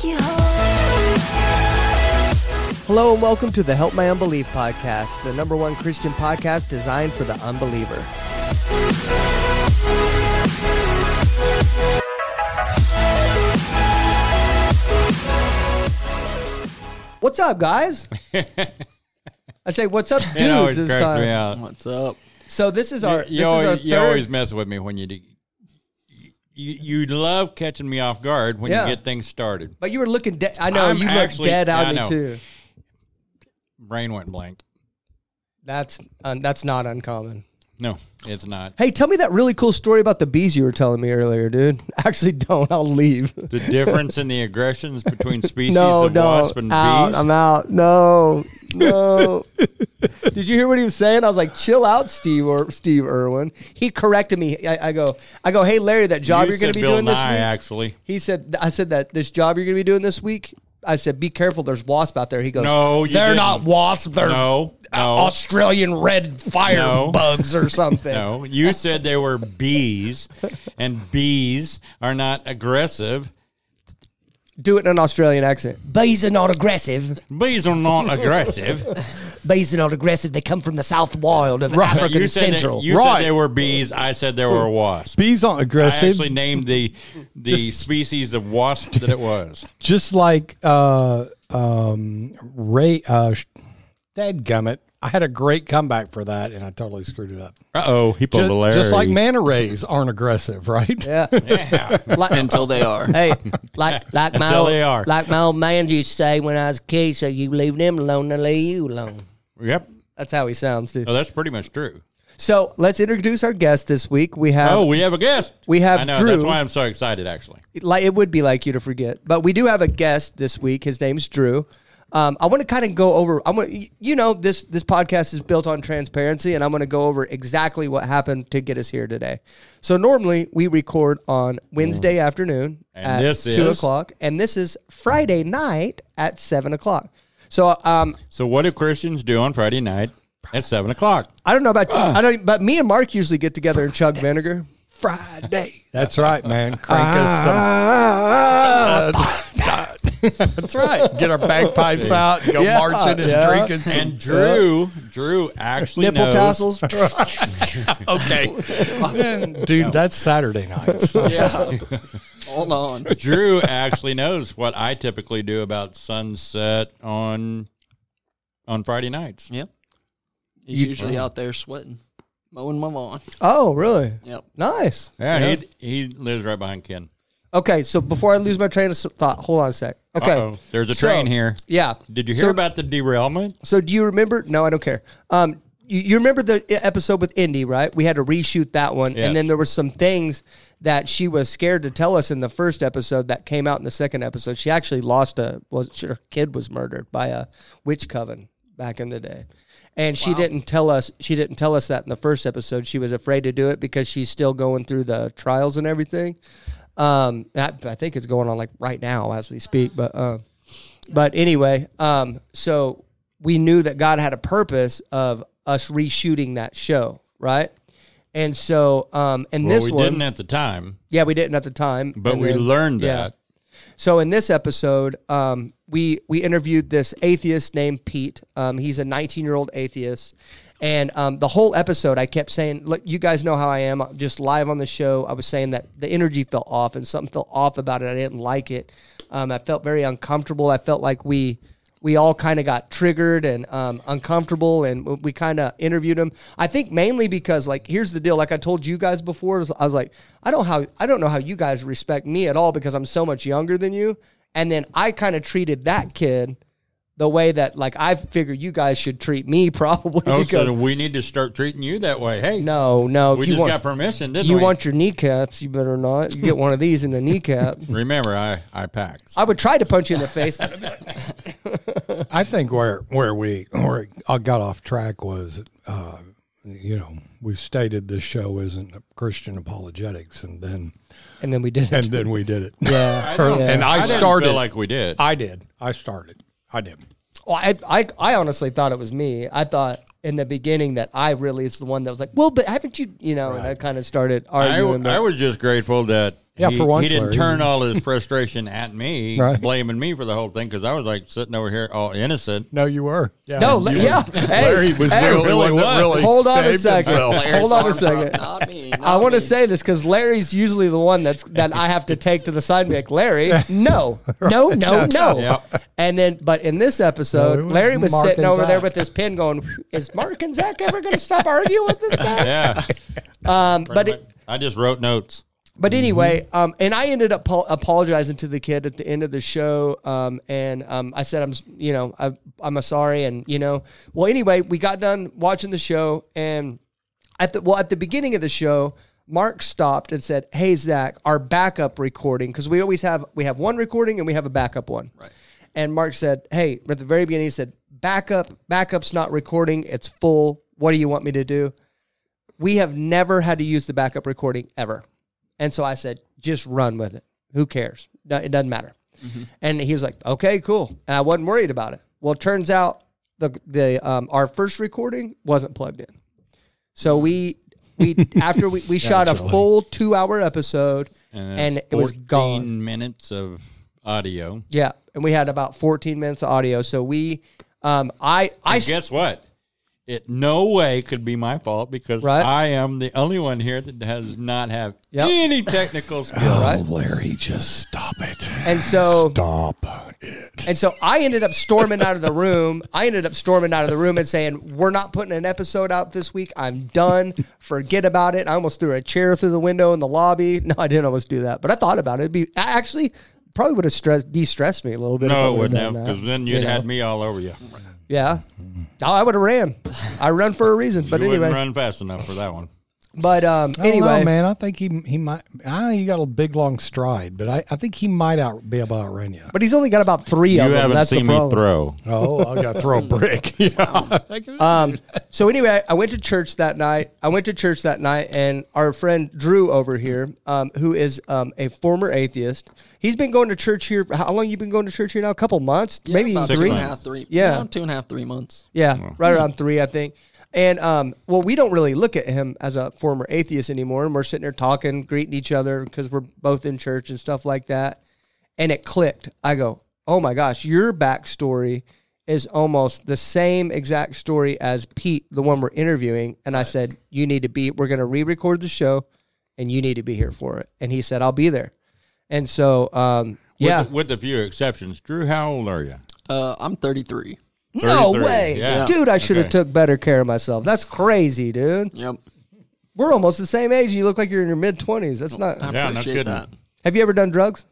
take you home. Hello and welcome to the Help My Unbelief podcast, the number one Christian podcast designed for the unbeliever. What's up, guys? I say, what's up, dudes? It always this cracks time. me out. What's up? So this is our you, this always, is our you third. always mess with me when you do. You, you love catching me off guard when Yeah. you get things started. but you were looking dead. I know I'm you actually- looked dead out me too. Brain went blank. That's that's not uncommon. No, it's not. Hey, tell me that really cool story about the bees you were telling me earlier, dude. Actually, don't. I'll leave. The difference in the aggressions between species no, of no, wasp and out. bees. I'm out. No, no. Did you hear what he was saying? I was like, "Chill out, Steve or Steve Irwin." He corrected me. I, I go, I go, "Hey, Larry, that job you are going to be Bill doing this week." actually. He said, "I said that this job you're going to be doing this week." I said, "Be careful. There's wasp out there." He goes, No, you they're didn't. not wasp. They're No, uh, no, Australian red fire No. bugs or something." no. You said they were bees, and bees are not aggressive. Do it in an Australian accent. Bees are not aggressive. Bees are not aggressive. Bees are not aggressive. They come from the South Wild of African you said Central. That, you Right. said they were bees. I said they were wasps. Bees aren't aggressive. I aggressive. actually named the the species of wasp that it was. just like uh um Ray uh sh- dadgummit. I had a great comeback for that and I totally screwed it up. Uh oh, he pulled Just, a Larry. just like manta rays aren't aggressive, right? yeah. Yeah. Like, Until they are. hey, like like my Until old, they are. like my old man used to say when I was a kid. So you leave them alone, they leave you alone. yep. That's how he sounds, too. Oh, that's pretty much true. So let's introduce our guest this week. We have Oh, we have a guest. we have I know. Drew. That's why I'm so excited. Actually, like it would be like you to forget, but we do have a guest this week. His name's Drew. Um, I want to kind of go over. I want you know this this podcast is built on transparency, and I'm going to go over exactly what happened to get us here today. So normally we record on Wednesday afternoon And at this two is? o'clock, and this is Friday night at seven o'clock. So um, so what do Christians do on Friday night at seven o'clock? I don't know about I don't, but me and Mark usually get together and chug vinegar. Friday. That's right, man. Crank us ah. some. That's right. Get our bagpipes out and go Yeah, marching and yeah. drinking some. And Drew, Drew actually Nipple knows. tassels. okay. Dude, that's Saturday night. Yeah. Hold on. Drew actually knows what I typically do about sunset on on Friday nights. Yep. He's usually out there sweating, mowing my lawn. oh, really? Yep. Nice. Yeah, he he lives right behind Ken. Okay, so before I lose my train of thought, hold on a sec. Okay. Uh-oh. there's a train So- here. Yeah. Did you hear So- about the derailment? So do you remember? No, I don't care. Um, you, you remember the episode with Indy, right? We had to reshoot that one, Yes. and then there were some things that she was scared to tell us in the first episode that came out in the second episode. She actually lost a was her kid was murdered by a witch coven back in the day. And she didn't tell us she didn't tell us that in the first episode. She was afraid to do it because she's still going through the trials and everything. Um, that, I think it's going on like right now as we speak, but um, but anyway, um, so we knew that God had a purpose of us reshooting that show, right? And so, um, and Well, this we one, didn't at the time, yeah, we didn't at the time, but we then- learned yeah. that. So in this episode, um, we we interviewed this atheist named Pete. Um, he's a 19 year old atheist, and um, the whole episode, I kept saying, "Look, you guys know how I am. Just live on the show, I was saying that the energy felt off, and something felt off about it. I didn't like it. Um, I felt very uncomfortable. I felt like we we all kind of got triggered and um, uncomfortable, and we kind of interviewed him. I think mainly because, like, here's the deal. Like I told you guys before, was- I was like, I don't how I don't know how you guys respect me at all because I'm so much younger than you. And then I kind of treated that kid the way that like I figure you guys should treat me probably Oh, because so we need to start treating you that way. Hey, no, no, we you just want got permission, didn't you we? You want your kneecaps, you better not. You get one of these in the kneecap. Remember, I I packed. I would try to punch you in the face, but I think where where we where I got off track was, uh, you know, we stated this show isn't Christian apologetics, and then and then we did it. and then we did it. Yeah. don't- and I, I didn't started. feel like we did. I did. I started. I did. Well, I, I, I honestly thought it was me. I thought in the beginning that I really is the one that was like, well, but haven't you, you know, and I kind of started I, arguing. I but- was just grateful that Yeah, he, for once, he didn't Larry. turn all his frustration at me, Right. blaming me for the whole thing because I was like sitting over here all innocent. No, you were. Yeah, No, you yeah. Hey, Larry was hey, the only really one was. really Hold on a second. Hold on a second. Not me. I want to say this because Larry's usually the one that's that I have to take to the side and be like, Larry, no, no, no, no. Yep. And then, but in this episode, No, was Larry was Mark sitting and over there with his pen, going, "Is Mark and Zach ever going to stop arguing with this guy?" Yeah, Um, but it, I just wrote notes. But Mm-hmm. anyway, um, and I ended up pol- apologizing to the kid at the end of the show, um, and um, I said I'm, you know, I, I'm a sorry, and you know, well, anyway, we got done watching the show, and at the well, at the beginning of the show, Mark stopped and said, "Hey Zach, our backup recording, because we always have we have one recording and we have a backup one." Right. And Mark said, "Hey," at the very beginning, he said, "Backup, backup's not recording; it's full. What do you want me to do?" We have never had to use the backup recording ever. And so I said, just run with it. Who cares? No, It doesn't matter. And he was like, okay, cool. And I wasn't worried about it. Well, it turns out the the um, our first recording wasn't plugged in. So we we after we, we shot a full two hour episode And, and it was 14 gone. minutes of audio. Yeah, and we had about 14 minutes of audio. So we um I I And guess what? It no way could be my fault because Right. I am the only one here that does not have Yep. any technical skill. Oh, Larry, just stop it. and so Stop it. And so I ended up storming out of the room. I ended up storming out of the room and saying, We're not putting an episode out this week. I'm done. Forget about it. I almost threw a chair through the window in the lobby. No, I didn't almost do that, but I thought about it. It'd be I actually probably would have stressed de stressed me a little bit. No, it would've wouldn't have because then You you'd know? had me all over you. Yeah. Oh, I would have ran. I run for a reason. But you anyway. wouldn't run fast enough for that one. But um I don't anyway. know, man, I think he he might. I know you got a big long stride, but I, I think he might out be able to outrun you. But he's only got about three You of them. haven't That's seen the me problem. throw. Oh, I got to throw a brick. yeah. Um, so anyway, I went to church that night. I went to church that night, and our friend Drew over here, um, who is um, a former atheist, he's been going to church here. How long you been going to church here now? A couple months, Yeah, maybe about Six three. two and a half, three. Yeah. no, two and a half, three months. Yeah, right around three, I think. And um, well, we don't really look at him as a former atheist anymore, and we're sitting there talking, greeting each other because we're both in church and stuff like that. And it clicked. I go, "Oh my gosh, your backstory is almost the same exact story as Pete, the one we're interviewing." And I said, "You need to be. We're going to re-record the show, and you need to be here for it." And he said, "I'll be there." And so, um, With, yeah, with a few exceptions. Drew, how old are you? Uh, I'm 33. No 33, way, yeah. dude! I should have Okay. took better care of myself. That's crazy, dude. Yep. We're almost the same age. You look like you're in your mid twenties. That's not. I Yeah, no appreciate kidding. that. Have you ever done drugs?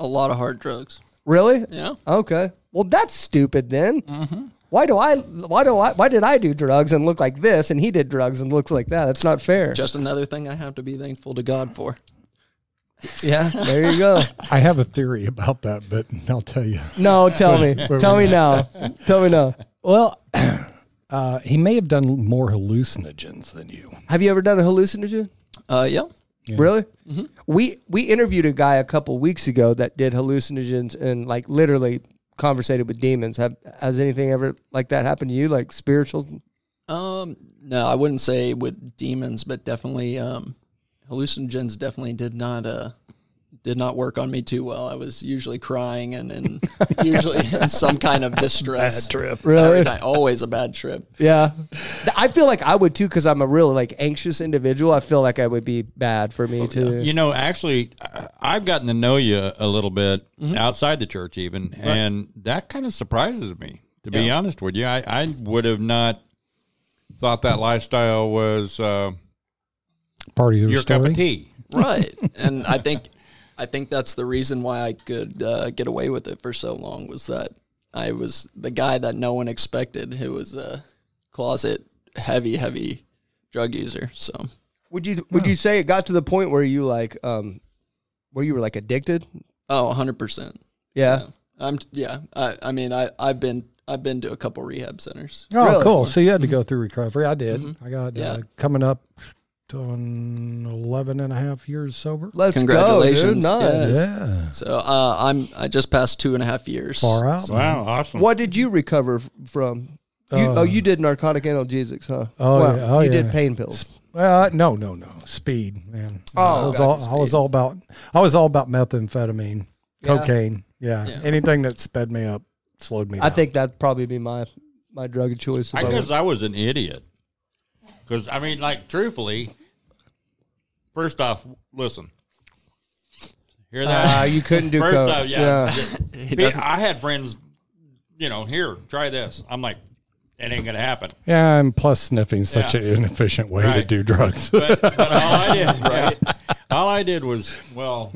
A lot of hard drugs. Really? Yeah. Okay. Well, that's stupid then. Mm-hmm. Why do I? Why do I? Why did I do drugs and look like this, and he did drugs and looks like that? That's not fair. Just another thing I have to be thankful to God for. Yeah. There you go. I have a theory about that, but I'll tell you. No, tell me. tell me now. Tell me now. Well, uh, he may have done more hallucinogens than you. Have you ever done a hallucinogen? Uh, yeah. Really? We we interviewed a guy a couple weeks ago that did hallucinogens and like literally conversated with demons. Have has anything ever like that happened to you? Like spiritual? Um, no, I wouldn't say with demons, but definitely um, hallucinogens definitely did not uh did not work on me too well. I was usually crying and, and usually in some kind of distress. trip. Really? Every time, always a bad trip. Yeah, I feel like I would too because I'm a really like anxious individual. I feel like I would be bad for me too. You know, actually, I- I've gotten to know you a little bit Mm-hmm. outside the church, even, and that kind of surprises me. To be honest with you, I, I would have not thought that lifestyle was uh, Part of your, your story. cup of tea. right and i think i think that's the reason why i could uh, get away with it for so long was that i was the guy that no one expected who was a closet heavy heavy drug user so Would you would you say it got to the point where you like um where you were like addicted? oh 100% Yeah. yeah i'm yeah i, I mean i i've been i've been to a couple rehab centers Oh, Really? cool. So you had to go through recovery. I did. Mm-hmm. I got Yeah. uh, coming up on 11 and a half years sober. Let's Congratulations. go, dude. Nice. Yeah. so uh, i'm i just passed two and a half years Far out. Wow, awesome. What did you recover from? You, Uh, oh, you did narcotic analgesics, huh? Oh, well, yeah. Oh, you yeah. did pain pills. Uh, no, no, no. Speed, man. Oh, I was gotcha, all I was all about I was all about methamphetamine, Yeah. cocaine. Yeah. Yeah. Anything that sped me up, slowed me down. I think that'd probably be my my drug of choice. if I I guess I was an idiot. Because, I mean, like, truthfully, first off, listen. Hear that? Ah, you couldn't do First coke. off, yeah. He Be- I had friends, you know, here, try this. I'm like, it ain't going to happen. Yeah, and plus sniffing's such Yeah. an inefficient way to do drugs. But, but all I did, right? All I did was, well,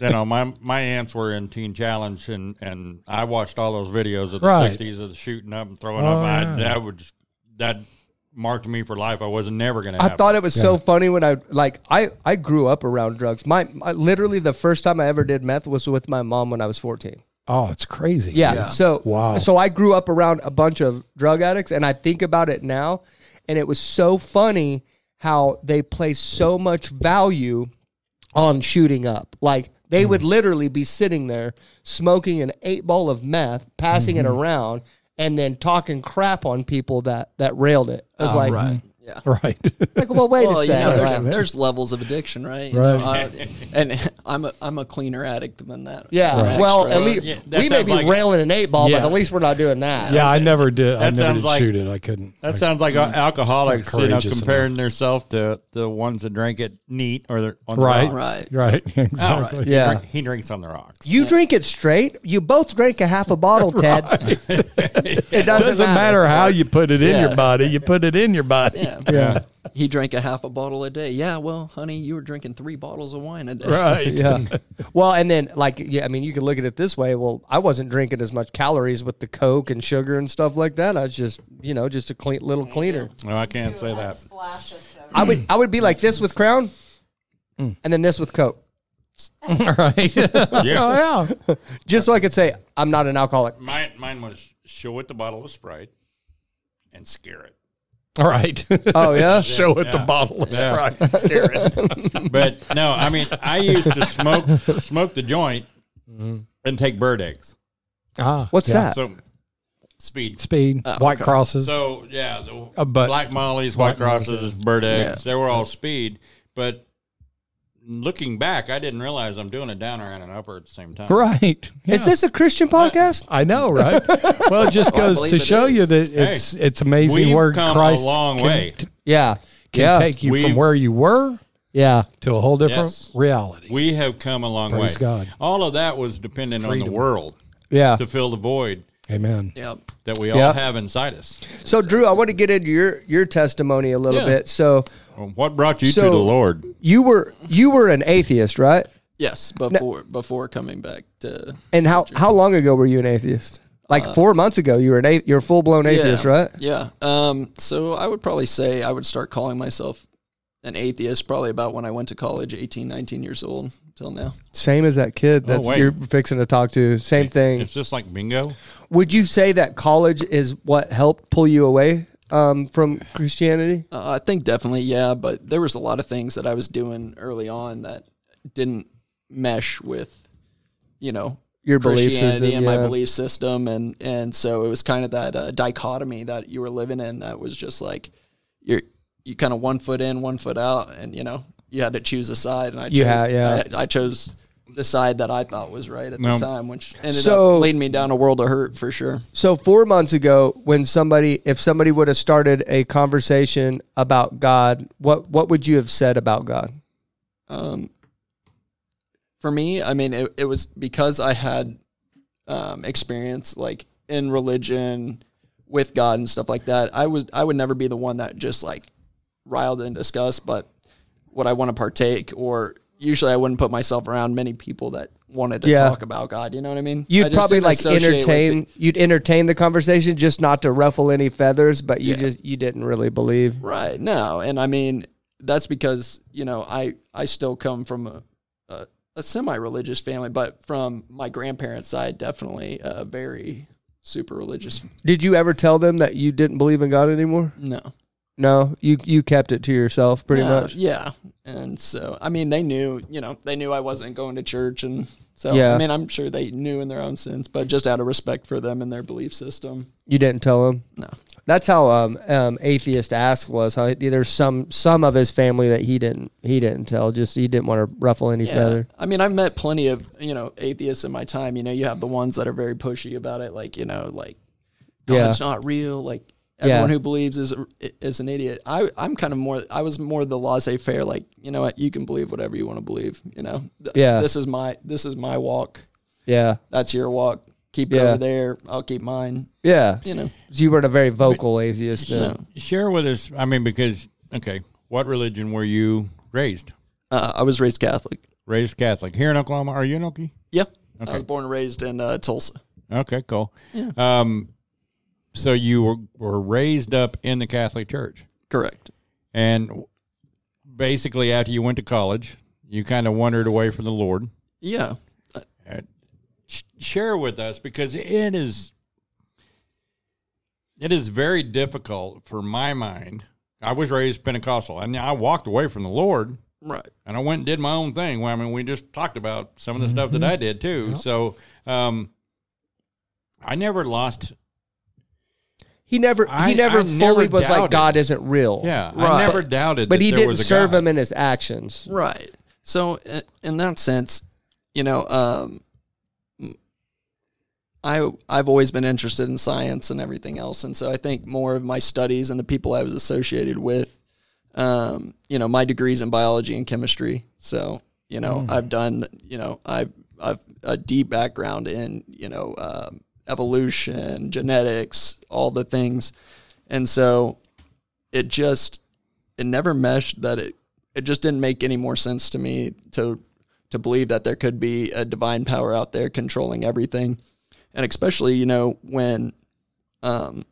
you know, my my aunts were in Teen Challenge, and and I watched all those videos of the Right. '60s of the shooting up and throwing Oh, up. I, yeah. that would just, that marked me for life. I was never going to. I thought it was so funny when I like I I grew up around drugs. My, my literally the first time I ever did meth was with my mom when I was 14. oh, it's crazy. Yeah. Yeah. So Wow. So I grew up around a bunch of drug addicts, and I think about it now, and it was so funny how they place so much value on shooting up. Like they mm-hmm. would literally be sitting there smoking an eight ball of meth, passing it mm-hmm. around, and then talking crap on people that that railed it. I was ah, like, right. Yeah. Right. like, well, wait Well, a you know, second. there's, Right. there's levels of addiction, right? You Right. know, uh, and I'm a I'm a cleaner addict than that. Yeah. Right. Well, at least Yeah, we may be like- railing an eight ball, Yeah. but at least we're not doing that. yeah, I never did. I that never sounds did like- shoot it. I couldn't. That I- sounds like alcoholics, you know, comparing themselves to the ones that drank it neat or they're on the right. rocks. Right. Right. Oh, Exactly. he Yeah. drink- he drinks on the rocks. You drink it straight. You both drank a half a bottle, Ted. it doesn't, Doesn't matter how you put it in your body. You put it in your body. Yeah. Yeah. He drank a half a bottle a day. Yeah, well, honey, you were drinking three bottles of wine a day. Right. Yeah. Well, and then like yeah, I mean, you can look at it this way. Well, I wasn't drinking as much calories with the Coke and sugar and stuff like that. I was just, you know, just a clean little cleaner. No, I can't say that. Splash of soda. I would I would be like this with Crown, mm. and then this with Coke, right. Yeah. oh, yeah. just so I could say I'm not an alcoholic. Mine, mine was show it the bottle of Sprite and scare it. All right. Oh yeah. Show it the bottle of Yeah. Sprite. But no, I mean, I used to smoke smoke the joint and take bird eggs. Ah, What's yeah. that? So speed. Speed, Oh, white okay. crosses. So yeah, the Uh, but- black mollies, white Black crosses, bird eggs, Yeah. they were all speed. But looking back, I didn't realize I'm doing a downer and an upper at the same time. right. Is this a Christian podcast? I know, right? well, it just oh, goes believe to it show you that it's it's amazing we've where come a Christ long can, way. t- Yeah. can yeah. take you We've- from where you were yeah. to a whole different Yes. reality. We have come a long Praise way. God. All of that was dependent on the world Yeah. to fill the void Amen. Yep. That we Yeah. all have inside us. So Drew, I want to get into your your testimony a little Yeah. bit. So Well, what brought you to the Lord? you were you were an atheist, right? Yes, before before coming back to And how how long ago were you an atheist? Like four months ago, you were an athe- you're a full blown atheist, yeah, right? Yeah. Um. So I would probably say I would start calling myself an atheist probably about when I went to college, 18, 19 years old till now. Same as that kid Oh, that's wait. you're fixing to talk to. Same thing. It's just like bingo. Would you say that college is what helped pull you away um, from Christianity? Uh, I think definitely, yeah. But there was a lot of things that I was doing early on that didn't mesh with, you know, Your belief Christianity system, and my belief system, and and so it was kind of that uh, dichotomy that you were living in. That was just like you're you kind of one foot in, one foot out, and you know you had to choose a side, and I chose, You had- yeah. I, I chose the side that I thought was right at No. the time, which ended So- up leading me down a world of hurt for sure. So four months ago, when somebody, if somebody would have started a conversation about God, what what would you have said about God? Um, for me, I mean, it, it was because I had um, experience like in religion with God and stuff like that. I was I would never be the one that just like riled and discussed, but would I want to partake or usually I wouldn't put myself around many people that wanted to Yeah. talk about God. You know what I mean? You'd just probably like entertain. the- You'd entertain the conversation, just not to ruffle any feathers. But you Yeah. just you didn't really believe. Right. No. And I mean, that's because, you know, I, I still come from a, a, a semi religious family, but from my grandparents' side, definitely a very super religious. Did you ever tell them that you didn't believe in God anymore? No. No, you you kept it to yourself pretty No, much. Yeah. And so, I mean, they knew, you know, they knew I wasn't going to church. And so, Yeah. I mean, I'm sure they knew in their own sense, but just out of respect for them and their belief system. You didn't tell them. No. That's how um, um, atheist ask was. How there's some some of his family that he didn't he didn't tell. Just he didn't want to ruffle any Yeah. feather. I mean, I've met plenty of, you know, atheists in my time. You know, you have the ones that are very pushy about it, like, you know, like Yeah. God's not real. Like Yeah. everyone who believes is is an idiot. I I'm kind of more I was more the laissez faire, like, you know what, you can believe whatever you want to believe, you know. Yeah. This is my this is my walk. Yeah, That's your walk. Keep it over there. I'll keep mine. yeah. You know. You weren't a very vocal atheist. Then. So, Share with us. I mean, because okay, what religion were you raised? uh, I was raised Catholic. Raised Catholic here in Oklahoma. Are you an Okie? Yeah. Okay. I was born and raised in uh, Tulsa. Okay, cool. Yeah. Um, so you were, were raised up in the Catholic Church, Correct. and basically after you went to college, you kind of wandered away from the Lord. Yeah. Uh, share with us because it is it is very difficult for my mind. I was raised Pentecostal, and I walked away from the Lord, Right. and I went and did my own thing. Well, I mean, we just talked about some of the stuff that I did too. So, um, I never lost. He never I- he never I fully never was like. God isn't real. Yeah, I Right. never doubted. but that he there didn't was a serve God. him in his actions. Right. So in that sense, you know, um, I I've always been interested in science and everything else, and so I think more of my studies and the people I was associated with, um, you know, my degrees in biology and chemistry. So you know, I've done, you know, I've I've a deep background in you know um, evolution, genetics, all the things, and so it just it never meshed that it it just didn't make any more sense to me to to believe that there could be a divine power out there controlling everything and especially you know when um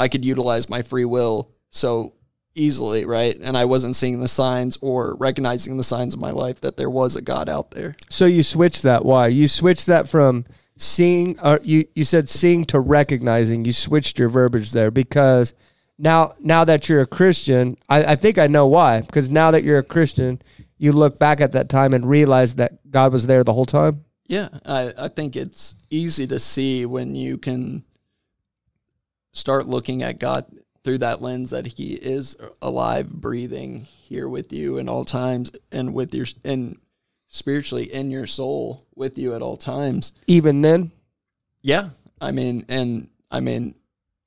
i could utilize my free will so easily right and i wasn't seeing the signs or recognizing the signs of my life that there was a god out there So you switched that. Why? You switched that from seeing or you, you said seeing to recognizing. You switched your verbiage there because now now that you're a Christian, I, I think I know why. Because now that you're a Christian, you look back at that time and realize that God was there the whole time. Yeah, I, I think it's easy to see when you can start looking at God through that lens that He is alive, breathing here with you in all times, and with your and spiritually in your soul with you at all times. Even then, Yeah, I mean, and I mean,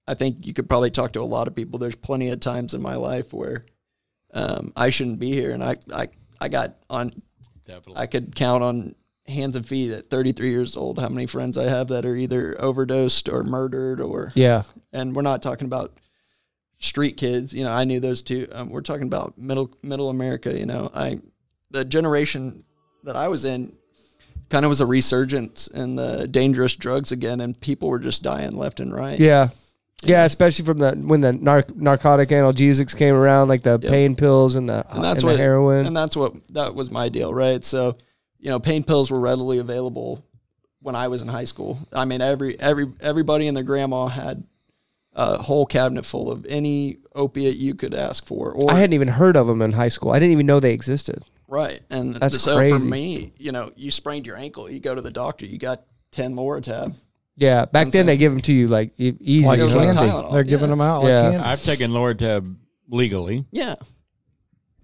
I think you could probably talk to a lot of people. There's plenty of times in my life where um, I shouldn't be here, and I I I got on Definitely. I could count on hands and feet at 33 years old how many friends I have that are either overdosed or murdered or yeah, and we're not talking about street kids you know I knew those two um, we're talking about middle middle America you know I the generation that I was in kind of was a resurgence in the dangerous drugs again and people were just dying left and right yeah, yeah. Especially from the when the narc- narcotic analgesics came around, like the pain pills and the and that's and what the heroin. and that's what that was my deal right so you know pain pills were readily available when i was in high school i mean every every everybody and their grandma had a whole cabinet full of any opiate you could ask for or I hadn't even heard of them in high school. I didn't even know they existed. Right and That's so for me you know you sprained your ankle you go to the doctor you got 10 Loratab. Yeah, back then they give them to you like e- easy. like It was like candy. Tylenol, They're giving yeah. them out like Yeah. candy. I've taken Loratab legally. yeah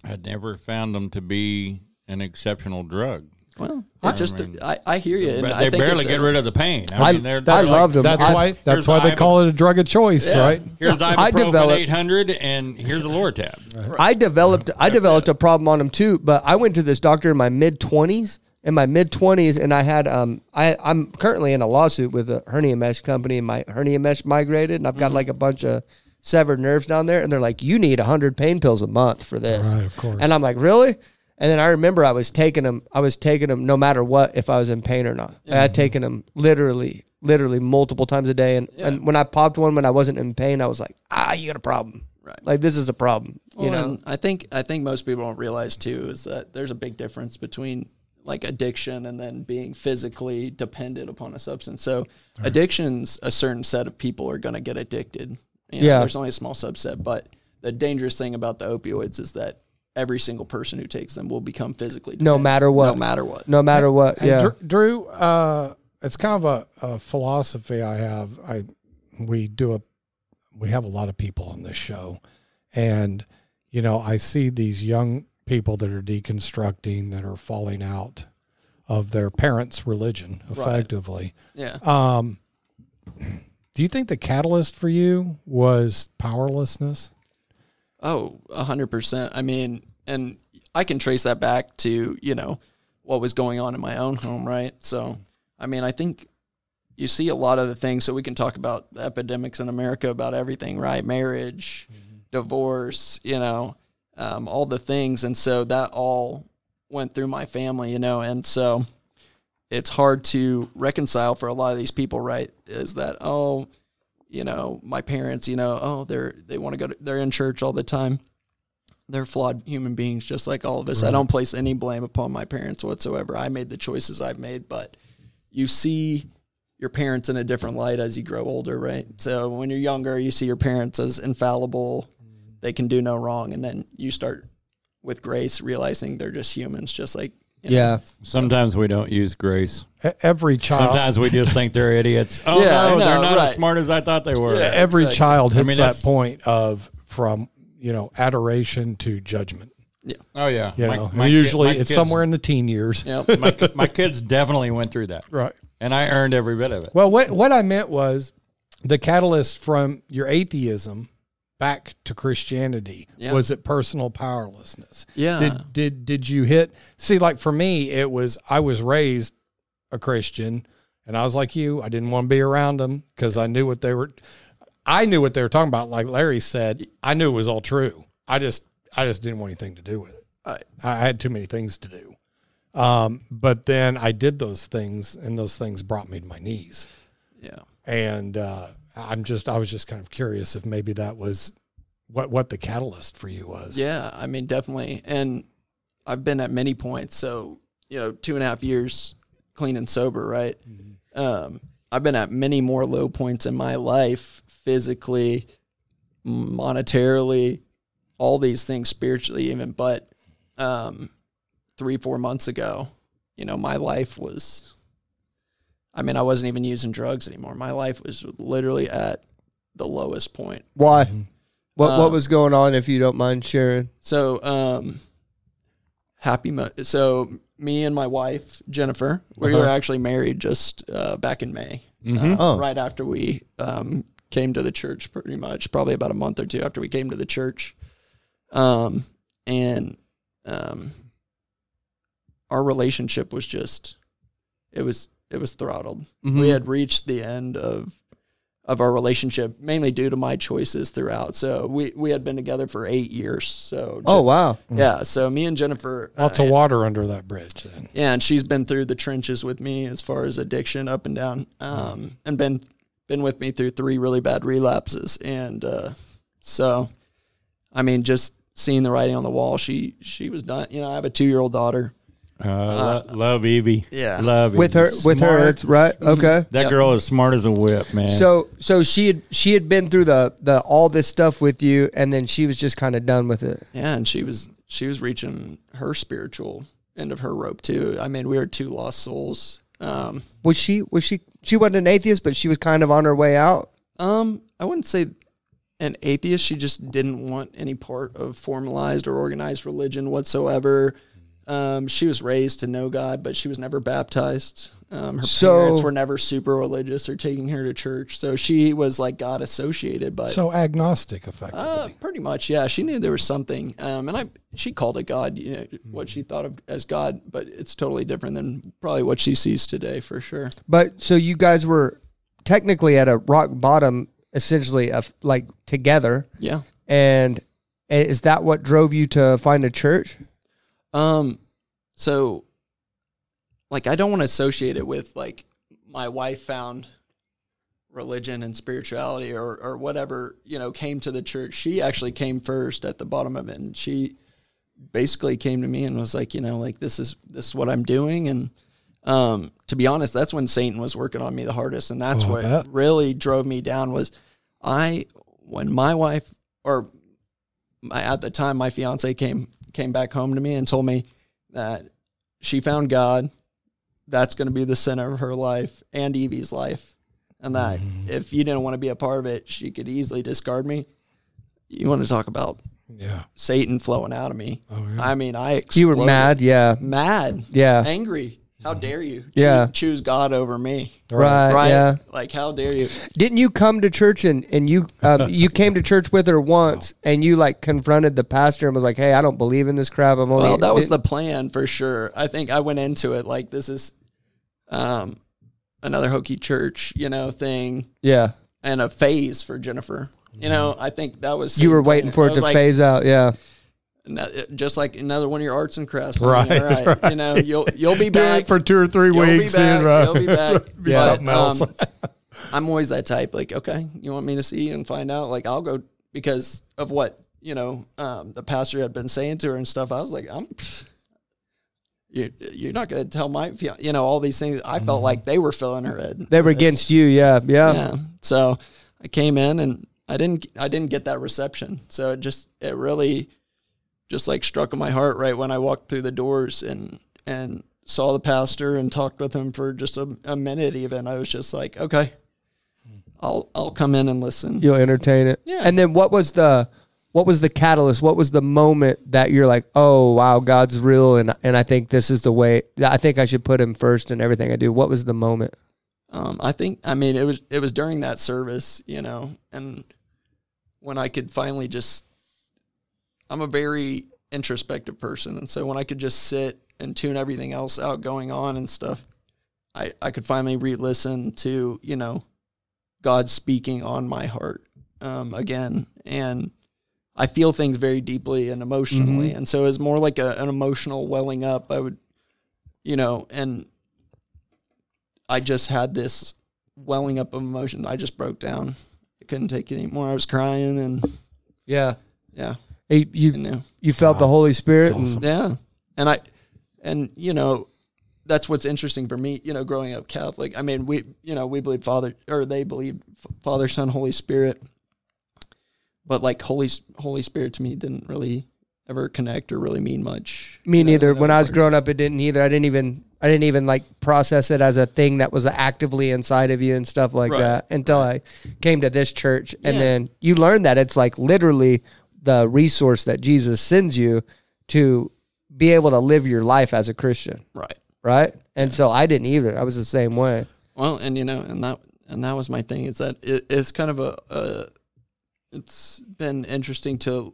I'd never found them to be an exceptional drug. Well I it just mean, I, I hear you and But I they think barely get a- rid of the pain. I- I, mean, they're, they're like, loved them. That's I- why. That's why they ibuprofen. call it a drug of choice, Yeah. right? Here's I ibuprofen developed- 800, and here's a Loratab. I developed I developed a problem on them too, but I went to this doctor in my mid twenties. In my mid twenties, and I had um I I'm currently in a lawsuit with a hernia mesh company, and my hernia mesh migrated, and I've got like a bunch of severed nerves down there, and they're like, you need hundred pain pills a month for this, Right, of course. and I'm like, really? And then I remember I was taking them. I was taking them no matter what, if I was in pain or not. I had taken them literally, literally multiple times a day. And, and when I popped one when I wasn't in pain, I was like, ah, you got a problem. Right. Like this is a problem. you Well, know. and I think I think most people don't realize too is that there's a big difference between like addiction and then being physically dependent upon a substance. So addictions, a certain set of people are going to get addicted. You know, Yeah. there's only a small subset, but the dangerous thing about the opioids is that every single person who takes them will become physically No matter what. No matter what. No matter what. Hey, Yeah. Dr- Drew, uh, it's kind of a, a philosophy I have. I we do a we have a lot of people on this show, and you know, I see these young people that are deconstructing that are falling out of their parents' religion Right. effectively. Yeah. Um, do you think the catalyst for you was powerlessness? Oh, a hundred percent. I mean, and I can trace that back to, you know, what was going on in my own home, right? So, I mean, I think you see a lot of the things. So we can talk about the epidemics in America about everything, right? Marriage, divorce, you know, um, all the things. And so that all went through my family, you know, and so it's hard to reconcile for a lot of these people, right? Is that, oh, you know, my parents, you know, oh, they're they want to go to they're in church all the time. They're flawed human beings just like all of us. I don't place any blame upon my parents whatsoever. I made the choices I've made, but you see your parents in a different light as you grow older, right? So when you're younger, you see your parents as infallible. They can do no wrong and then you start with grace realizing they're just humans just like. Yeah. Sometimes we don't use grace. E- Every child, Sometimes we just think they're idiots. Oh Yeah, I no, they're not right. as smart as I thought they were. Yeah. every exactly. child I hits mean, that that's- point of from you know adoration to judgment. Yeah. Oh yeah. You My- know, my and kid- usually my it's kids- somewhere in the teen years. Yep. my, my kids definitely went through that, Right. and I earned every bit of it. Well, what what I meant was the catalyst from your atheism back to Christianity Yeah. was it personal powerlessness. Yeah. Did did did you hit see like for me it was I was raised a Christian and I was like you I didn't want to be around them because I knew what they were I knew what they were talking about like Larry said I knew it was all true I just I just didn't want anything to do with it I I had too many things to do um but then I did those things and those things brought me to my knees Yeah. and uh, I'm just I was just kind of curious if maybe that was what what the catalyst for you was. Yeah, I mean, definitely. And I've been at many points. So, you know, two and a half years clean and sober, right? Um, I've been at many more low points in my life, physically, monetarily, all these things, spiritually, even. But um, three, four months ago, you know, my life was, I mean, I wasn't even using drugs anymore. My life was literally at the lowest point. Why? Mhm. What What Um, was going on? If you don't mind sharing. So, um, happy. Mo- so, me and my wife Jennifer, we were Uh-huh. actually married just uh, back in May, Mhm. uh, Oh. right after we um, came to the church. Pretty much, probably about a month or two after we came to the church, um, and um, our relationship was just it was it was throttled. Mhm. We had reached the end of of our relationship mainly due to my choices throughout. So we we had been together for eight years. So Oh wow. yeah. So me and Jennifer, Lots uh, of water under that bridge. Then. yeah, and she's been through the trenches with me as far as addiction up and down, um, and been been with me through three really bad relapses. And uh, so, I mean, just seeing the writing on the wall, she she was done. You know, I have a two year old daughter. Uh, lo- love Evie. Yeah. Love With Evie. her, with her, it's right. Okay. That Yep. girl is smart as a whip, man. So, so she had she had been through the the all this stuff with you, and then she was just kind of done with it. Yeah, and she was she was reaching her spiritual end of her rope too. I mean, we were two lost souls. Um, Was she? Was she? She wasn't an atheist, but she was kind of on her way out. Um, I wouldn't say an atheist. She just didn't want any part of formalized or organized religion whatsoever. Um, she was raised to know God, but she was never baptized. Um, her So- parents were never super religious or taking her to church, so she was like God associated. But So agnostic, effectively. uh, pretty much, yeah. She knew there was something, um, and I she called it God. You know what she thought of as God, but it's totally different than probably what she sees today, for sure. But so you guys were technically at a rock bottom, essentially, of like together. Yeah. And is that what drove you to find a church? Um, so like I don't want to associate it with like my wife found religion and spirituality or or whatever, you know, came to the church. She actually came first at the bottom of it and she basically came to me and was like, you know, like this is this is what I'm doing and um to be honest, that's when Satan was working on me the hardest and that's Oh, what bet. really drove me down was I when my wife or my, at the time my fiance came came back home to me and told me that she found God. That's going to be the center of her life and Evie's life. and that Mm-hmm. if you didn't want to be a part of it, she could easily discard me. You want to talk about Yeah. Satan flowing out of me? Oh, yeah. I mean, I exploded. You were mad, yeah, mad, yeah, angry. How dare you? Yeah. choose God over me. right, Right? yeah. Like, how dare you? Didn't you come to church and and you um, you came to church with her once and you like confronted the pastor and was like, hey, I don't believe in this crap. I'm only. Well, that was didn't- the plan for sure. I think I went into it like this is um another hokey church, you know, thing yeah. and a phase for Jennifer. You know, I think that was You were waiting plan. for it to like, phase out, yeah. No- just like another one of your arts and crafts. I mean, Right. You know, you'll you'll be back for two or 3 You'll weeks. be back. and, uh, You'll be back. be But, something else. um, I'm always that type. Like, okay, you want me to see and find out? Like, I'll go because of what you know. Um, the pastor had been saying to her and stuff. I was like, I'm. You, you're not going to tell my, you know, all these things. I felt like they were filling her head. They were against you, yeah, yeah. Yeah. So I came in and I didn't, I didn't get that reception. So it just, it really, just like struck in my heart right when I walked through the doors and and saw the pastor and talked with him for just a, a minute. Even I was just like, okay, I'll I'll come in and listen. You'll entertain it. Yeah. And then what was the what was the catalyst? What was the moment that you're like, oh wow, God's real, and and I think this is the way. I think I should put Him first in everything I do. What was the moment? Um, I think I mean it was it was during that service, you know, and when I could finally just I'm a very introspective person, and so when I could just sit and tune everything else out going on and stuff, I I could finally re-listen to you know God speaking on my heart um, again, and I feel things very deeply and emotionally, and so it's more like a, an emotional welling up. I would, you know, and I just had this welling up of emotion. I just broke down. I couldn't take it anymore. I was crying and Yeah. yeah, you You know, you felt the Holy Spirit. That's and- yeah. And I, and you know, that's what's interesting for me. You know, growing up Catholic. I mean, we, you know, we believe Father or they believe Father, Son, Holy Spirit. But like Holy Holy Spirit to me didn't really ever connect or really mean much. Me You know, neither. When I was growing up, it didn't either. I didn't even I didn't even like process it as a thing that was actively inside of you and stuff like Right, that until I came to this church, and Yeah. then you learn that it's like literally the resource that Jesus sends you to be able to live your life as a Christian, right. right? And so I didn't either. I was the same way. Well, and you know, and that and that was my thing is that it, it's kind of a, a it's been interesting to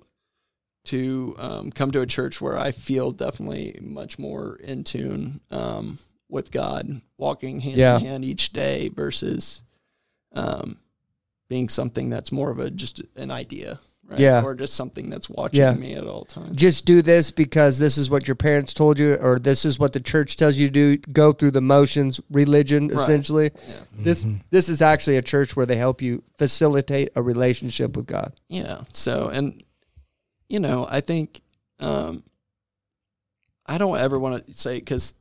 to um, come to a church where I feel definitely much more in tune um, with God, walking hand Yeah. in hand each day versus um, being something that's more of a just an idea, right? Yeah. or just something that's watching Yeah. me at all times. Just do this because this is what your parents told you, or this is what the church tells you to do. Go through the motions, religion, Right. essentially. Yeah. This this is actually a church where they help you facilitate a relationship with God. Yeah. So, and you know, I think um, I don't ever want to say because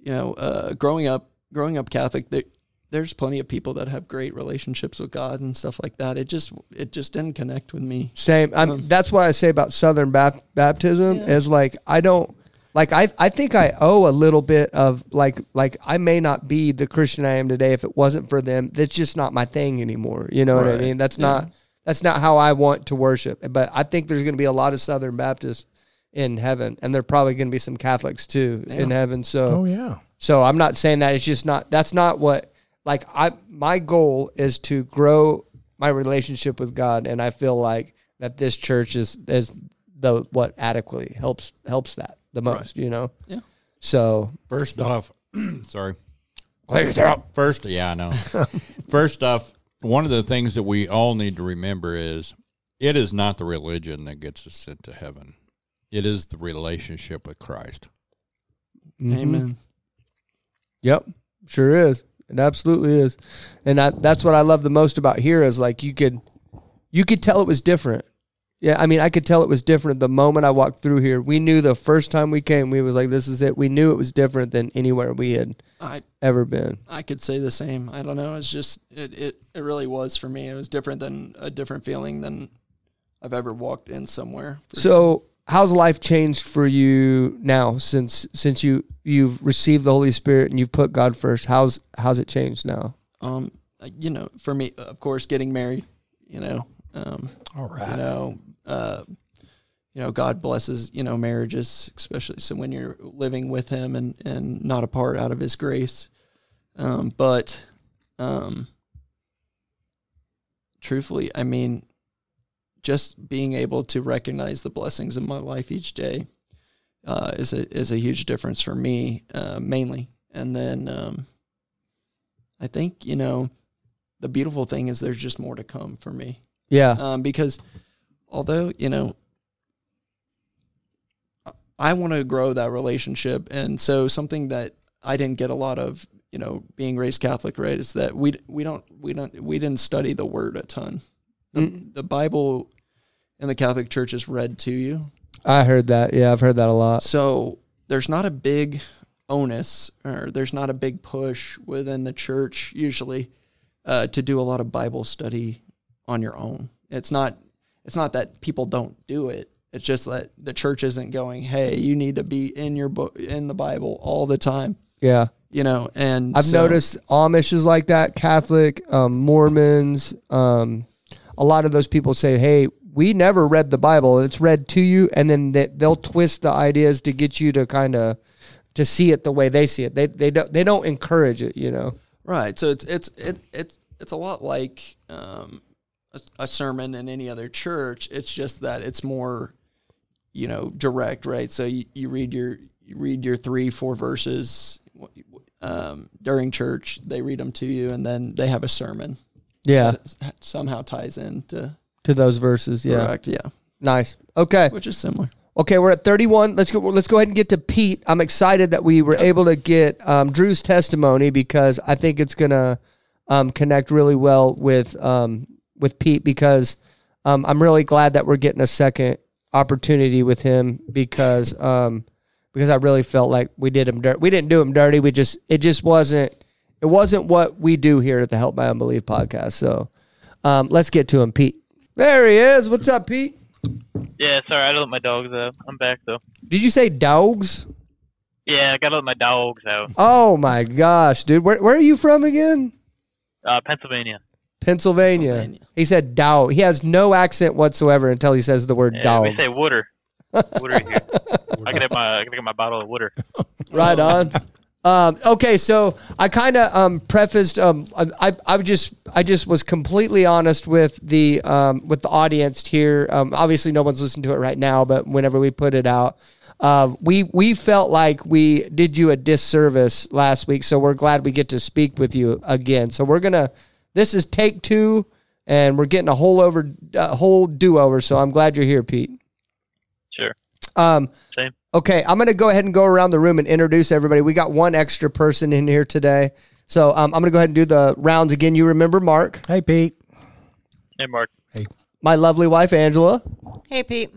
you know, uh, growing up, growing up Catholic, there, there's plenty of people that have great relationships with God and stuff like that. It just, it just didn't connect with me. Same. I'm, Um, that's what I say about Southern Bap- baptism Yeah. is like I don't like I I think I owe a little bit of like like I may not be the Christian I am today if it wasn't for them. That's just not my thing anymore. You know what I mean? That's Yeah. not that's not how I want to worship. But I think there's going to be a lot of Southern Baptists in heaven, and there are probably going to be some Catholics too in heaven. So Oh yeah. So I'm not saying that it's just not that's not what like I my goal is to grow my relationship with God and I feel like that this church is is the what adequately helps helps that the most, you know. Yeah. So First off, sorry. clear your throat. First, yeah, I know. First off, one of the things that we all need to remember is it is not the religion that gets us into heaven. It is the relationship with Christ. Mhm. Amen. Yep. Sure is. It absolutely is. And that that's what I love the most about here is like you could you could tell it was different. Yeah, I mean I could tell it was different the moment I walked through here. We knew the first time we came, we was like, This is it. We knew it was different than anywhere we had I, ever been. I could say the same. I don't know. It's just, it, it, it really was for me. It was different than a different feeling than I've ever walked in somewhere. So how's life changed for you now since since you you've received the Holy Spirit and you've put God first? How's how's it changed now? Um, you know, for me, of course, getting married, you know, um, All right. you know, uh, you know, God blesses, you know, marriages, especially so when you're living with Him and and not apart out of His grace. Um, but, um, truthfully, I mean, just being able to recognize the blessings in my life each day uh, is a is a huge difference for me, uh, mainly. And then um, I think you know, the beautiful thing is there's just more to come for me Yeah. um, because although you know I want to grow that relationship, and so something that I didn't get a lot of, you know, being raised Catholic, right, is that we we don't we don't we didn't study the Word a ton. The, Mm. the Bible in the Catholic Church is read to you, I heard that. Yeah, I've heard that a lot. so there's not a big onus or there's not a big push within the church usually uh, to do a lot of Bible study on your own. It's not it's not that people don't do it. It's just that the church isn't going, "Hey, you need to be in your book in the Bible all the time." Yeah. You know, and I've so- noticed Amish is like that, Catholic, um, Mormons. Um, a lot of those people say, "Hey, we never read the Bible. It's read to you," and then they, they'll twist the ideas to get you to kind of to see it the way they see it. They they don't they don't encourage it, you know. Right. So it's it's it, it's it's a lot like um, a, a sermon in any other church. It's just that it's more, you know, direct. Right. So you, you read your you read your three four verses um, during church. They read them to you, and then they have a sermon Yeah, that somehow ties into to those verses. Yeah, correct. Yeah, nice. Okay, which is similar. Okay, we're at 31. Let's go. Let's go ahead and get to Pete. I'm excited that we were able to get um, Drew's testimony because I think it's gonna um, connect really well with um, with Pete because um, I'm really glad that we're getting a second opportunity with him because um, because I really felt like we did him dirty. We didn't do him dirty. We just it just wasn't it wasn't what we do here at the Help My Unbelief podcast. So um, let's get to him, Pete. There he is. What's up, Pete? Yeah, sorry, I had to let my dogs out. I'm back though. Did you say dogs? Yeah, I gotta let my dogs out. Oh my gosh, dude. Where where are you from again? Uh, Pennsylvania. Pennsylvania. Pennsylvania. He said dog. He has no accent whatsoever until he says the word Yeah, dog. we say water. Water here. I can have my I can get my bottle of water. right on. Um, okay, so I kind of um, prefaced. Um, I, I just I just was completely honest with the um, with the audience here. Um, obviously, no one's listening to it right now, but whenever we put it out, uh, we we felt like we did you a disservice last week. So we're glad we get to speak with you again. So we're gonna. This is take two, and we're getting a whole over a whole do over. So I'm glad you're here, Pete. Sure. Um, Same. Okay, I'm going to go ahead and go around the room and introduce everybody. We got one extra person in here today. So um, I'm going to go ahead and do the rounds again. You remember Mark, Hey, Pete. Hey, Mark. Hey. My lovely wife, Angela, Hey, Pete.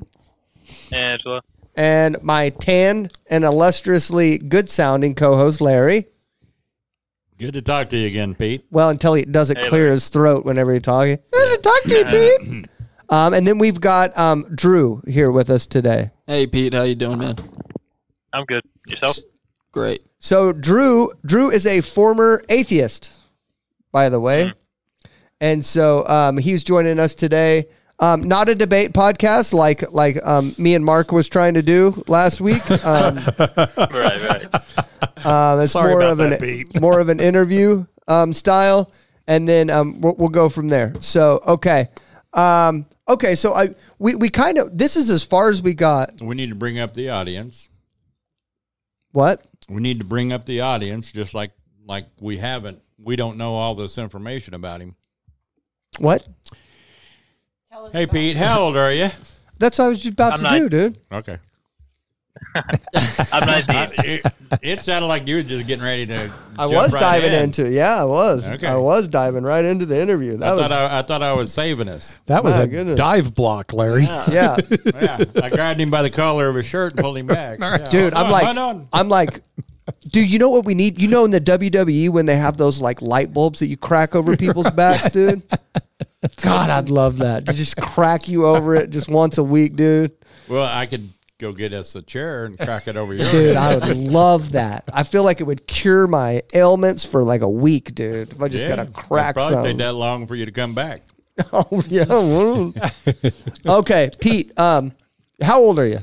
Hey, Angela. and my tan and illustriously good sounding co host, Larry. Good to talk to you again, Pete. Well, until he doesn't Hey, clear Larry. his throat whenever he's talking. Good to talk to you, Pete. Um, and then we've got um, Drew here with us today. Hey, Pete, how you doing, man? I'm good. Yourself? Great. So Drew, Drew is a former atheist, by the way, and so um, he's joining us today. Um, not a debate podcast like like um, me and Mark was trying to do last week. Um, right, right. um, it's Sorry more about of that, an Pete. more of an interview um, style, and then um, we'll, we'll go from there. So okay, um, okay. So I we we kind of this is as far as we got. We need to bring up the audience. What? We need to bring up the audience, just like like we haven't. We don't know all this information about him. What? Hey, Pete, how old are you? That's what I was just about I'm to not- do, dude. Okay. I'm not deep. it, it sounded like you were just getting ready to. I jump was right diving in. into yeah, I was. Okay. I was diving right into the interview. That I was thought I, I thought I was saving us. That was a goodness. dive block, Larry. yeah, Yeah, I grabbed him by the collar of his shirt and pulled him back. Yeah, dude. I'm on, like, hold. I'm like, dude. You know what we need? You know, in the WWE when they have those like light bulbs that you crack over people's backs, dude. God, I'd love that. To just crack you over it just once a week, dude. Well, I could go get us a chair and crack it over your Dude. I would love that. I feel like it would cure my ailments for like a week, dude. If I just Yeah, gotta crack probably some. take that long for you to come back. Oh yeah. okay, Pete. Um, how old are you?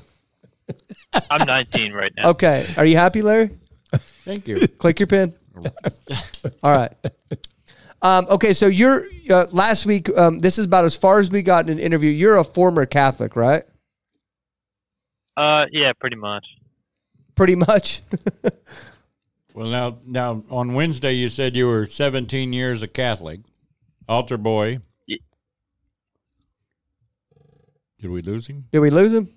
I'm 19 right now. Okay, are you happy, Larry? Thank you. Click your pin. All right. Um, okay, so you're uh, last week. Um, this is about as far as we got in an interview. You're a former Catholic, right? Uh, yeah, pretty much. Pretty much. Well, now, now on Wednesday you said you were 17 years a Catholic, altar boy. Ye- Did we lose him? Did we lose him?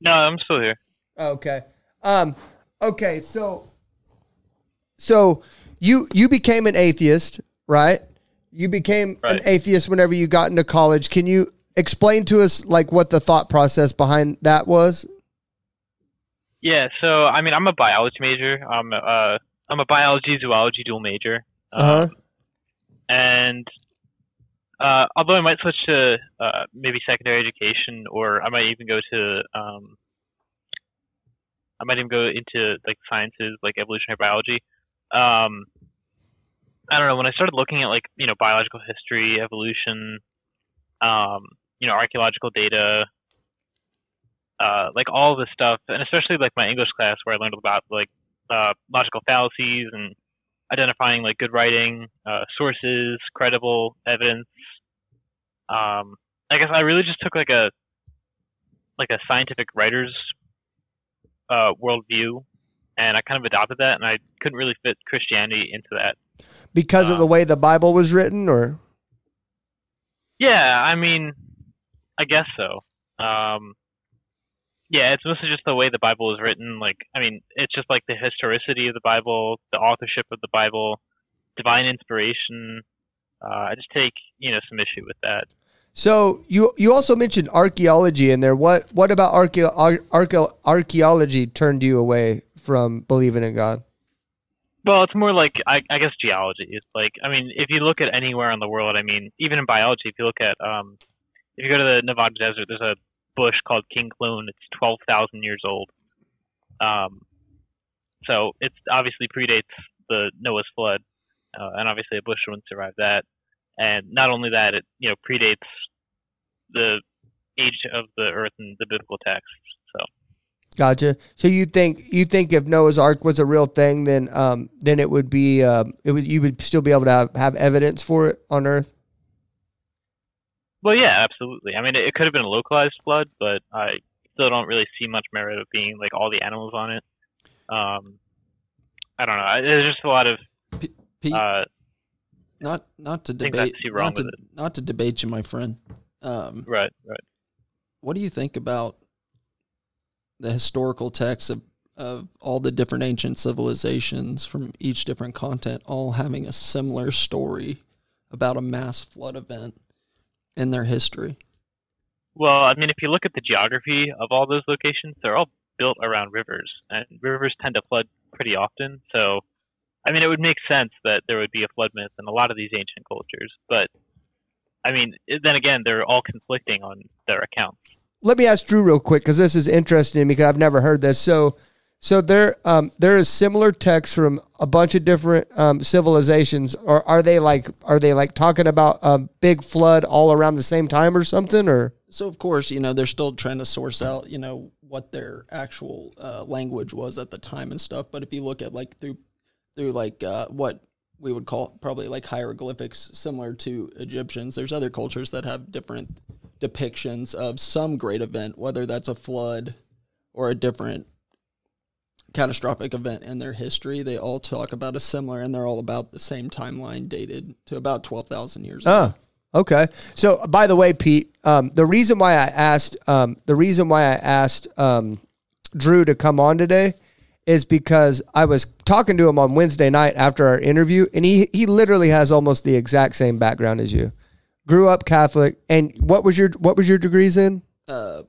No, I'm still here. Okay. Um. Okay. So. So you you became an atheist, right? You became an atheist whenever you got into college. Can you explain to us like what the thought process behind that was? Yeah, so I mean, I'm a biology major. I'm uh, I'm a biology zoology dual major. Uh huh. and uh, although I might switch to uh, maybe secondary education, or I might even go to um, I might even go into like sciences, like evolutionary biology. Um, I don't know. When I started looking at like you know biological history, evolution, um, you know archaeological data, uh, like all this stuff, and especially like my English class where I learned about like uh, logical fallacies and identifying like good writing, uh, sources, credible evidence. Um, I guess I really just took like a like a scientific writer's uh, worldview, and I kind of adopted that, and I couldn't really fit Christianity into that. Because of the Um, way the Bible was written, or Yeah, I mean, I guess so. Um, yeah, it's mostly just the way the Bible is written. Like, I mean, it's just like the historicity of the Bible, the authorship of the Bible, divine inspiration. Uh, I just take you know some issue with that. so you you also mentioned archaeology in there. What what about archae, ar, archae, archaeology turned you away from believing in God? Well, it's more like I, I guess geology. It's like I mean, if you look at anywhere in the world, I mean, even in biology, if you look at um, if you go to the Nevada desert, there's a bush called King Clone. It's twelve thousand years old. Um, so it's obviously predates the Noah's flood, uh, and obviously a bush wouldn't survive that. And not only that, it you know predates the age of the earth in the biblical texts. So Gotcha. So you think you think if Noah's Ark was a real thing, then um then it would be um it would you would still be able to have, have evidence for it on Earth. Well, yeah, absolutely. I mean, it, it could have been a localized flood, but I still don't really see much merit of being like all the animals on it. Um, I don't know. I- There's just a lot of P- Pete, uh, not not to debate not to, not to debate you, my friend. Um, right, right. what do you think about the historical texts of, of all the different ancient civilizations from each different continent all having a similar story about a mass flood event in their history? Well, I mean, if you look at the geography of all those locations, they're all built around rivers, and rivers tend to flood pretty often. So, I mean, it would make sense that there would be a flood myth in a lot of these ancient cultures. But, I mean, then again, they're all conflicting on their accounts. Let me ask Drew real quick because this is interesting because I've never heard this. So so there um there is similar texts from a bunch of different um civilizations. Or are they like are they like talking about a big flood all around the same time or something? Or So of course, you know, they're still trying to source out, you know, what their actual uh, language was at the time and stuff. But if you look at like through through like uh, what we would call probably like hieroglyphics, similar to Egyptians, there's other cultures that have different depictions of some great event, whether that's a flood or a different catastrophic event in their history. They all talk about a similar, and they're all about the same timeline, dated to about twelve thousand years. ago. Oh, okay. So, by the way, Pete, um, the reason why I asked, um, the reason why I asked um, Drew to come on today is because I was talking to him on Wednesday night after our interview, and he he literally has almost the exact same background as you. Grew up Catholic, and what was your what was your degrees in? Uh,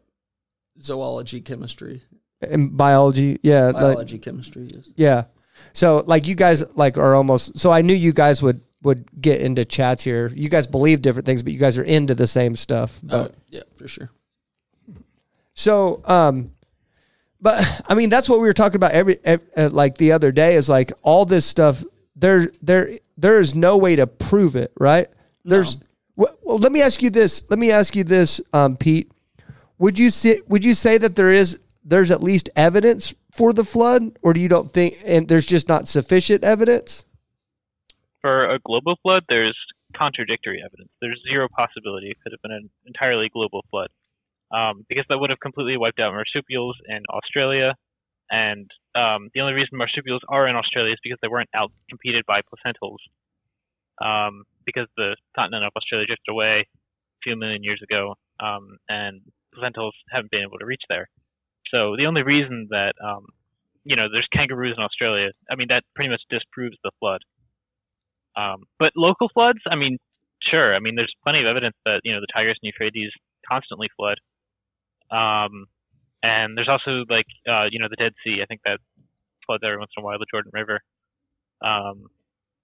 zoology, chemistry, In biology, yeah, like- biology, chemistry. Yes. yeah. So, like, you guys like are almost. So, I knew you guys would would get into chats here. You guys believe different things, but you guys are into the same stuff. But Oh, yeah, for sure. So, um, but I mean, that's what we were talking about every, ev uh, like the other day is like all this stuff. There, there, there is no way to prove it, right? There's. Well, well, let me ask you this. Let me ask you this, um, Pete. Would you say would you say that there is there's at least evidence for the flood, or do you don't think and there's just not sufficient evidence? For a global flood, there's contradictory evidence. There's zero possibility it could have been an entirely global flood, um, because that would have completely wiped out marsupials in Australia. And um, the only reason marsupials are in Australia is because they weren't out competed by placentals. Um, because the continent of Australia drifted away a few million years ago, um, and placentals haven't been able to reach there. So the only reason that um, you know there's kangaroos in Australia, I mean that pretty much disproves the flood. Um, but local floods, I mean, sure. I mean, there's plenty of evidence that you know the Tigris and Euphrates constantly flood. Um, and there's also like uh, you know the Dead Sea. I think that floods every once in a while. The Jordan River um,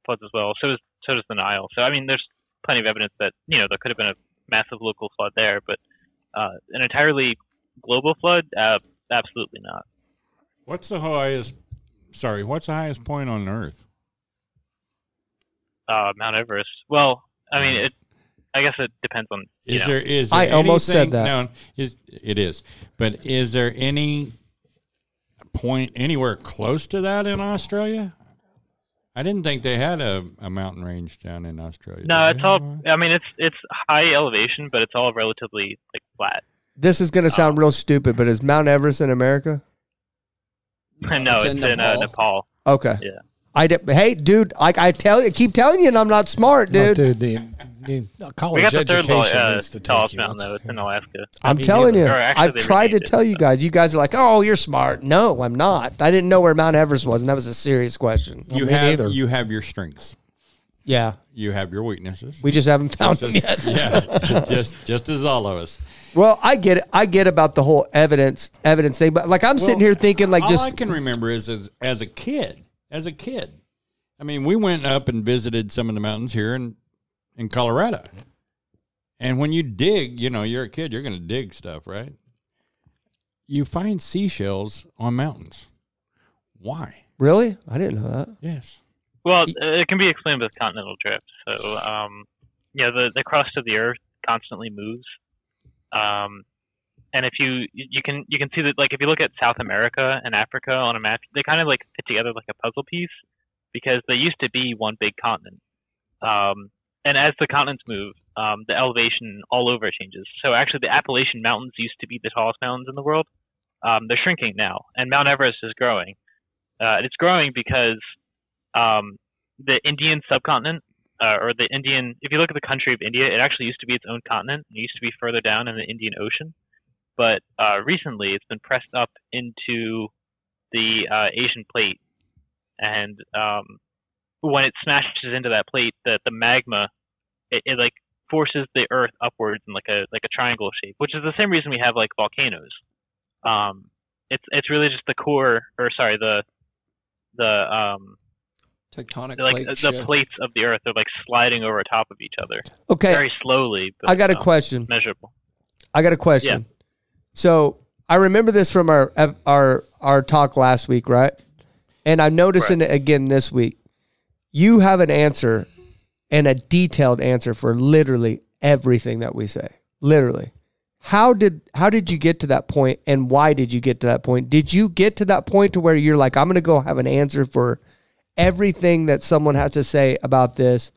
floods as well. So does so does the Nile. So I mean, there's plenty of evidence that you know there could have been a massive local flood there, but uh, an entirely global flood, uh, absolutely not. What's the highest? Sorry, what's the highest point on Earth? Uh, Mount Everest. Well, I mean, it. I guess it depends on. Is know, there is there I almost said that. No, is it is, but is there any point anywhere close to that in Australia? I didn't think they had a, a mountain range down in Australia. No, it's all. I mean, it's it's high elevation, but it's all relatively like flat. This is going to sound real stupid, but is Mount Everest in America? no, it's it's, in in, uh, Nepal. Nepal. Okay. Yeah. I did, hey, dude, like I tell you, keep telling you, and I'm not smart, No, dude. dude, the, the college We got the third education uh, needs to take tallest you. mountain though. It's in Alaska. I'm Me telling you, neither. Or actually, I've tried to it, tell you guys. You guys are like, "Oh, you're smart." No, I'm not. I didn't know where Mount Everest was, and that was a serious question. You me have neither. you have your strengths. Yeah, You have your weaknesses. we just haven't found them Just- yet. yeah, just just as all of us. Well, I get it. I get about the whole evidence evidence thing, but like I'm sitting here thinking, like, all just I can remember is as as a kid, as a kid. I mean, we went up and visited some of the mountains here in in Colorado. And when you dig, you know, you're a kid, you're going to dig stuff, right? You find seashells on mountains. Why? really, I didn't know that. Yes. Well, it can be explained with continental drift. So, um, yeah, the the crust of the Earth constantly moves. Um, and if you you can you can see that like if you look at South America and Africa on a map, they kind of like fit together like a puzzle piece because they used to be one big continent. Um, and as the continents move, um, the elevation all over changes. So actually, the Appalachian Mountains used to be the tallest mountains in the world. Um, they're shrinking now, and Mount Everest is growing. Uh, and it's growing because um, the Indian subcontinent, uh, or the Indian, if you look at the country of India, it actually used to be its own continent. It used to be further down in the Indian Ocean. But uh, recently, it's been pressed up into the uh, Asian plate. And um, when it smashes into that plate, the, the magma, it, it like forces the earth upwards in like a like a triangle shape, which is the same reason we have like volcanoes. Um, it's it's really just the core, or sorry, the the um Tectonic like plate the shift. plates of the earth are like sliding over top of each other Okay, very slowly. But, I got a um, question. Measurable. I got a question. yeah. So I remember this from our our our talk last week, right? And I'm noticing it again this week. You have an answer and a detailed answer for literally everything that we say. Literally. How did how did you get to that point and why did you get to that point? Did you get to that point to where you're like I'm going to go have an answer for everything that someone has to say about this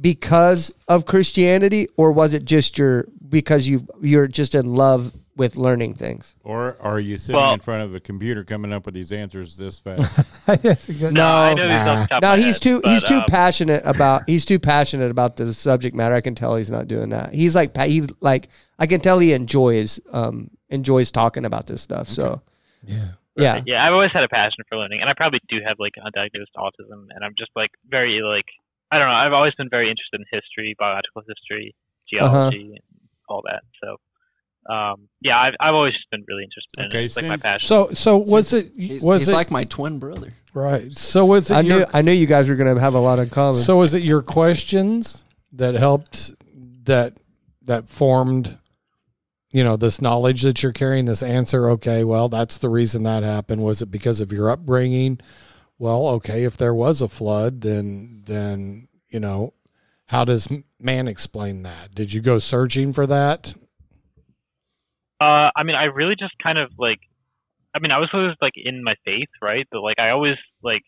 because of Christianity or was it just your because you you're just in love with learning things? Or are you sitting Well- in front of a computer coming up with these answers this fast? No, I know these off the top of no, he's head, too but, he's too um, passionate about he's too passionate about the subject matter. I can tell he's not doing that. He's like he's like I can tell he enjoys um enjoys talking about this stuff. So Yeah. Yeah, Yeah, I've always had a passion for learning, and I probably do have like undiagnosed autism, and I'm just like very like I don't know. I've always been very interested in history, biological history, Uh-huh. geology, and all that. So. Um, yeah, I've, I've always just been really interested in Okay, it. It's like my since- passion. So so was it He's, was he's it like my twin brother. right? So was it I your knew I knew you guys were gonna have a lot in common. So is it your questions that helped that that formed you know, this knowledge that you're carrying, this answer, okay, well, that's the reason that happened. Was it because of your upbringing? Well, okay, if there was a flood, then then, you know, how does man explain that? Did you go searching for that? Uh, I mean, I really just kind of like, I mean, I was always like in my faith, right? But like, I always like,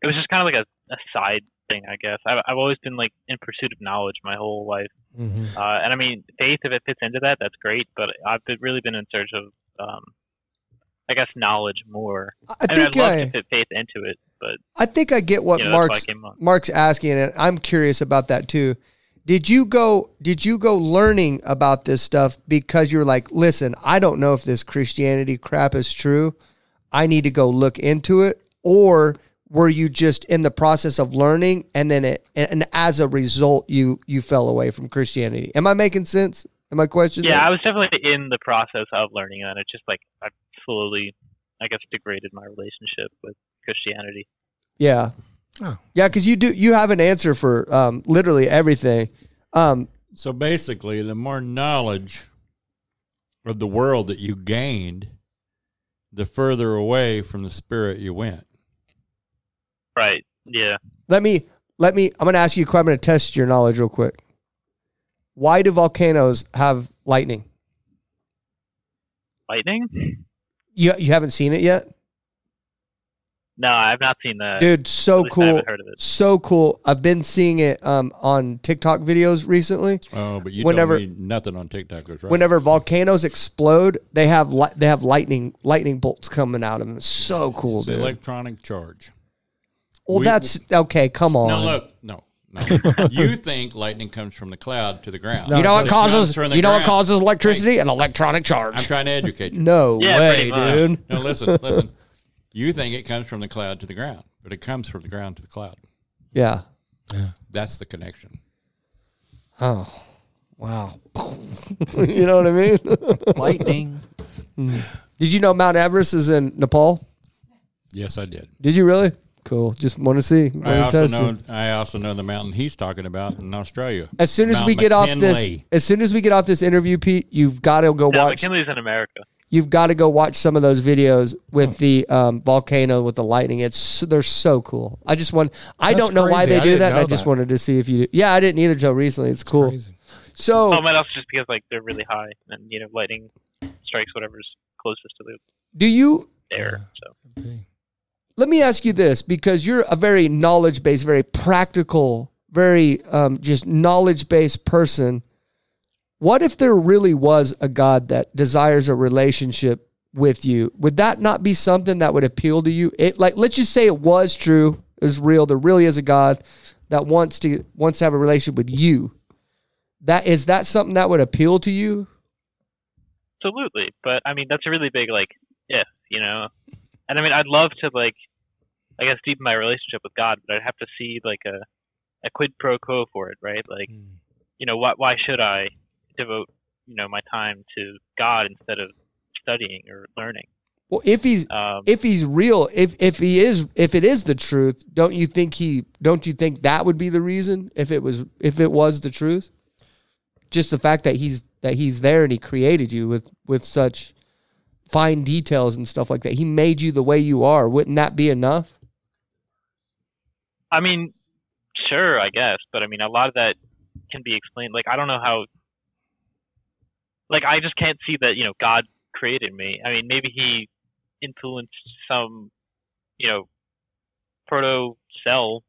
it was just kind of like a, a side thing, I guess. I've, I've always been like in pursuit of knowledge my whole life. Mm-hmm. Uh, and I mean, faith, if it fits into that, that's great. But I've been, really been in search of, um, I guess, knowledge more. I I mean, think I'd love I, to fit faith into it, but I think I get what you know, that's why I Mark's. Mark's asking, and I'm curious about that too. Did you go? Did you go learning about this stuff because you're like, listen, I don't know if this Christianity crap is true. I need to go look into it, or were you just in the process of learning, and then it, and as a result, you you fell away from Christianity? Am I making sense? Am I questioning? Yeah, I was definitely in the process of learning, and it just like I slowly, I guess, degraded my relationship with Christianity. Yeah. Oh. Yeah, because you do you have an answer for um, literally everything. Um, So basically, the more knowledge of the world that you gained, the further away from the spirit you went. Right. Yeah. let me let me. I'm going to ask you a question. I'm going to test your knowledge real quick. Why do volcanoes have lightning? Lightning? You you haven't seen it yet, No, I've not seen that. dude. So At I cool, haven't heard of it. so cool. I've been seeing it um, on TikTok videos recently. Oh, but you Whenever- told me nothing on TikTok was right. Whenever volcanoes explode, they have li- they have lightning lightning bolts coming out of them. It's so cool, it's the dude. electronic charge. Well, we- that's okay. Come on. No, look, no, no. you think lightning comes from the cloud to the ground. you know what causes from the you know what causes electricity? An electronic charge. I'm trying to educate you. no Yeah, way, dude. No, listen, listen. You think it comes from the cloud to the ground, but it comes from the ground to the cloud. Yeah. Yeah. That's the connection. Oh, wow. you know what I mean? Lightning. Did you know Mount Everest is in Nepal? Yes, I did. Did you really? Cool. Just want to see. I Wanna also know. it. I also know the mountain he's talking about in Australia. As soon as Mount we get off this, as soon as we get off this interview, Pete, you've got to go No, watch. McKinley's in America. You've got to go watch some of those videos with the um, volcano with the lightning. It's they're so cool. I just want. I That's don't know why they do didn't that. I just that. wanted to see if you. Yeah, I didn't either Joe. recently. It's cool. Crazy. So Oh, it might also just because like they're really high, and you know, lightning strikes whatever's closest to the do you? there? So let me ask you this because you're a very knowledge based, very practical, very um, just knowledge based person. What if there really was a God that desires a relationship with you? Would that not be something that would appeal to you? It like let's just say it was true, is real. There really is a God that wants to wants to have a relationship with you. That is that something that would appeal to you? absolutely, but I mean, that's a really big like if, you know. And I mean, I'd love to like, I guess, deepen my relationship with God, but I'd have to see like a a quid pro quo for it, right? Like, you know, why why should I devote you know my time to God instead of studying or learning? Well, if he's Um, if he's real, if if he is if it is the truth, don't you think he don't you think that would be the reason if it was if it was the truth? Just the fact that he's that he's there and he created you with with such fine details and stuff like that. He made you the way you are. Wouldn't that be enough? I mean, sure, I guess, but I mean, a lot of that can be explained. Like, I don't know how. Like, I just can't see that you know God created me. I mean, maybe He influenced some, you know, proto cell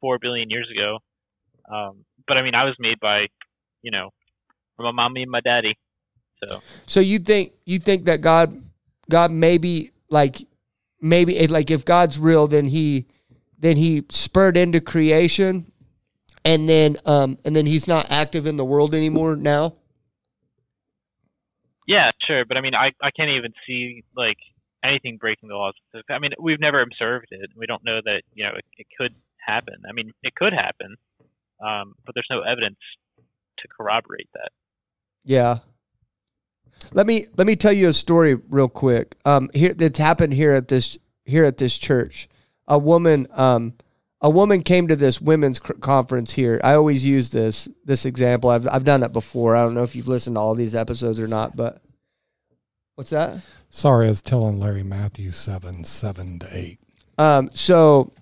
four billion years ago. Um, but I mean, I was made by, you know, my mommy and my daddy. So So you think you think that God God maybe like maybe like if God's real then he then he spurred into creation and then um and then he's not active in the world anymore now? yeah, sure, but I mean, I I can't even see like anything breaking the laws. I mean, we've never observed it. We don't know that you know it, it could happen. I mean, it could happen, um, but there's no evidence to corroborate that. Yeah. Let me let me tell you a story real quick. Um, here that's happened here at this here at this church. A woman um, a woman came to this women's cr- conference here. I always use this this example. I've I've done it before. I don't know if you've listened to all these episodes or not, but What's that? Sorry, I was telling Larry Matthew seven seven to eight. Um, so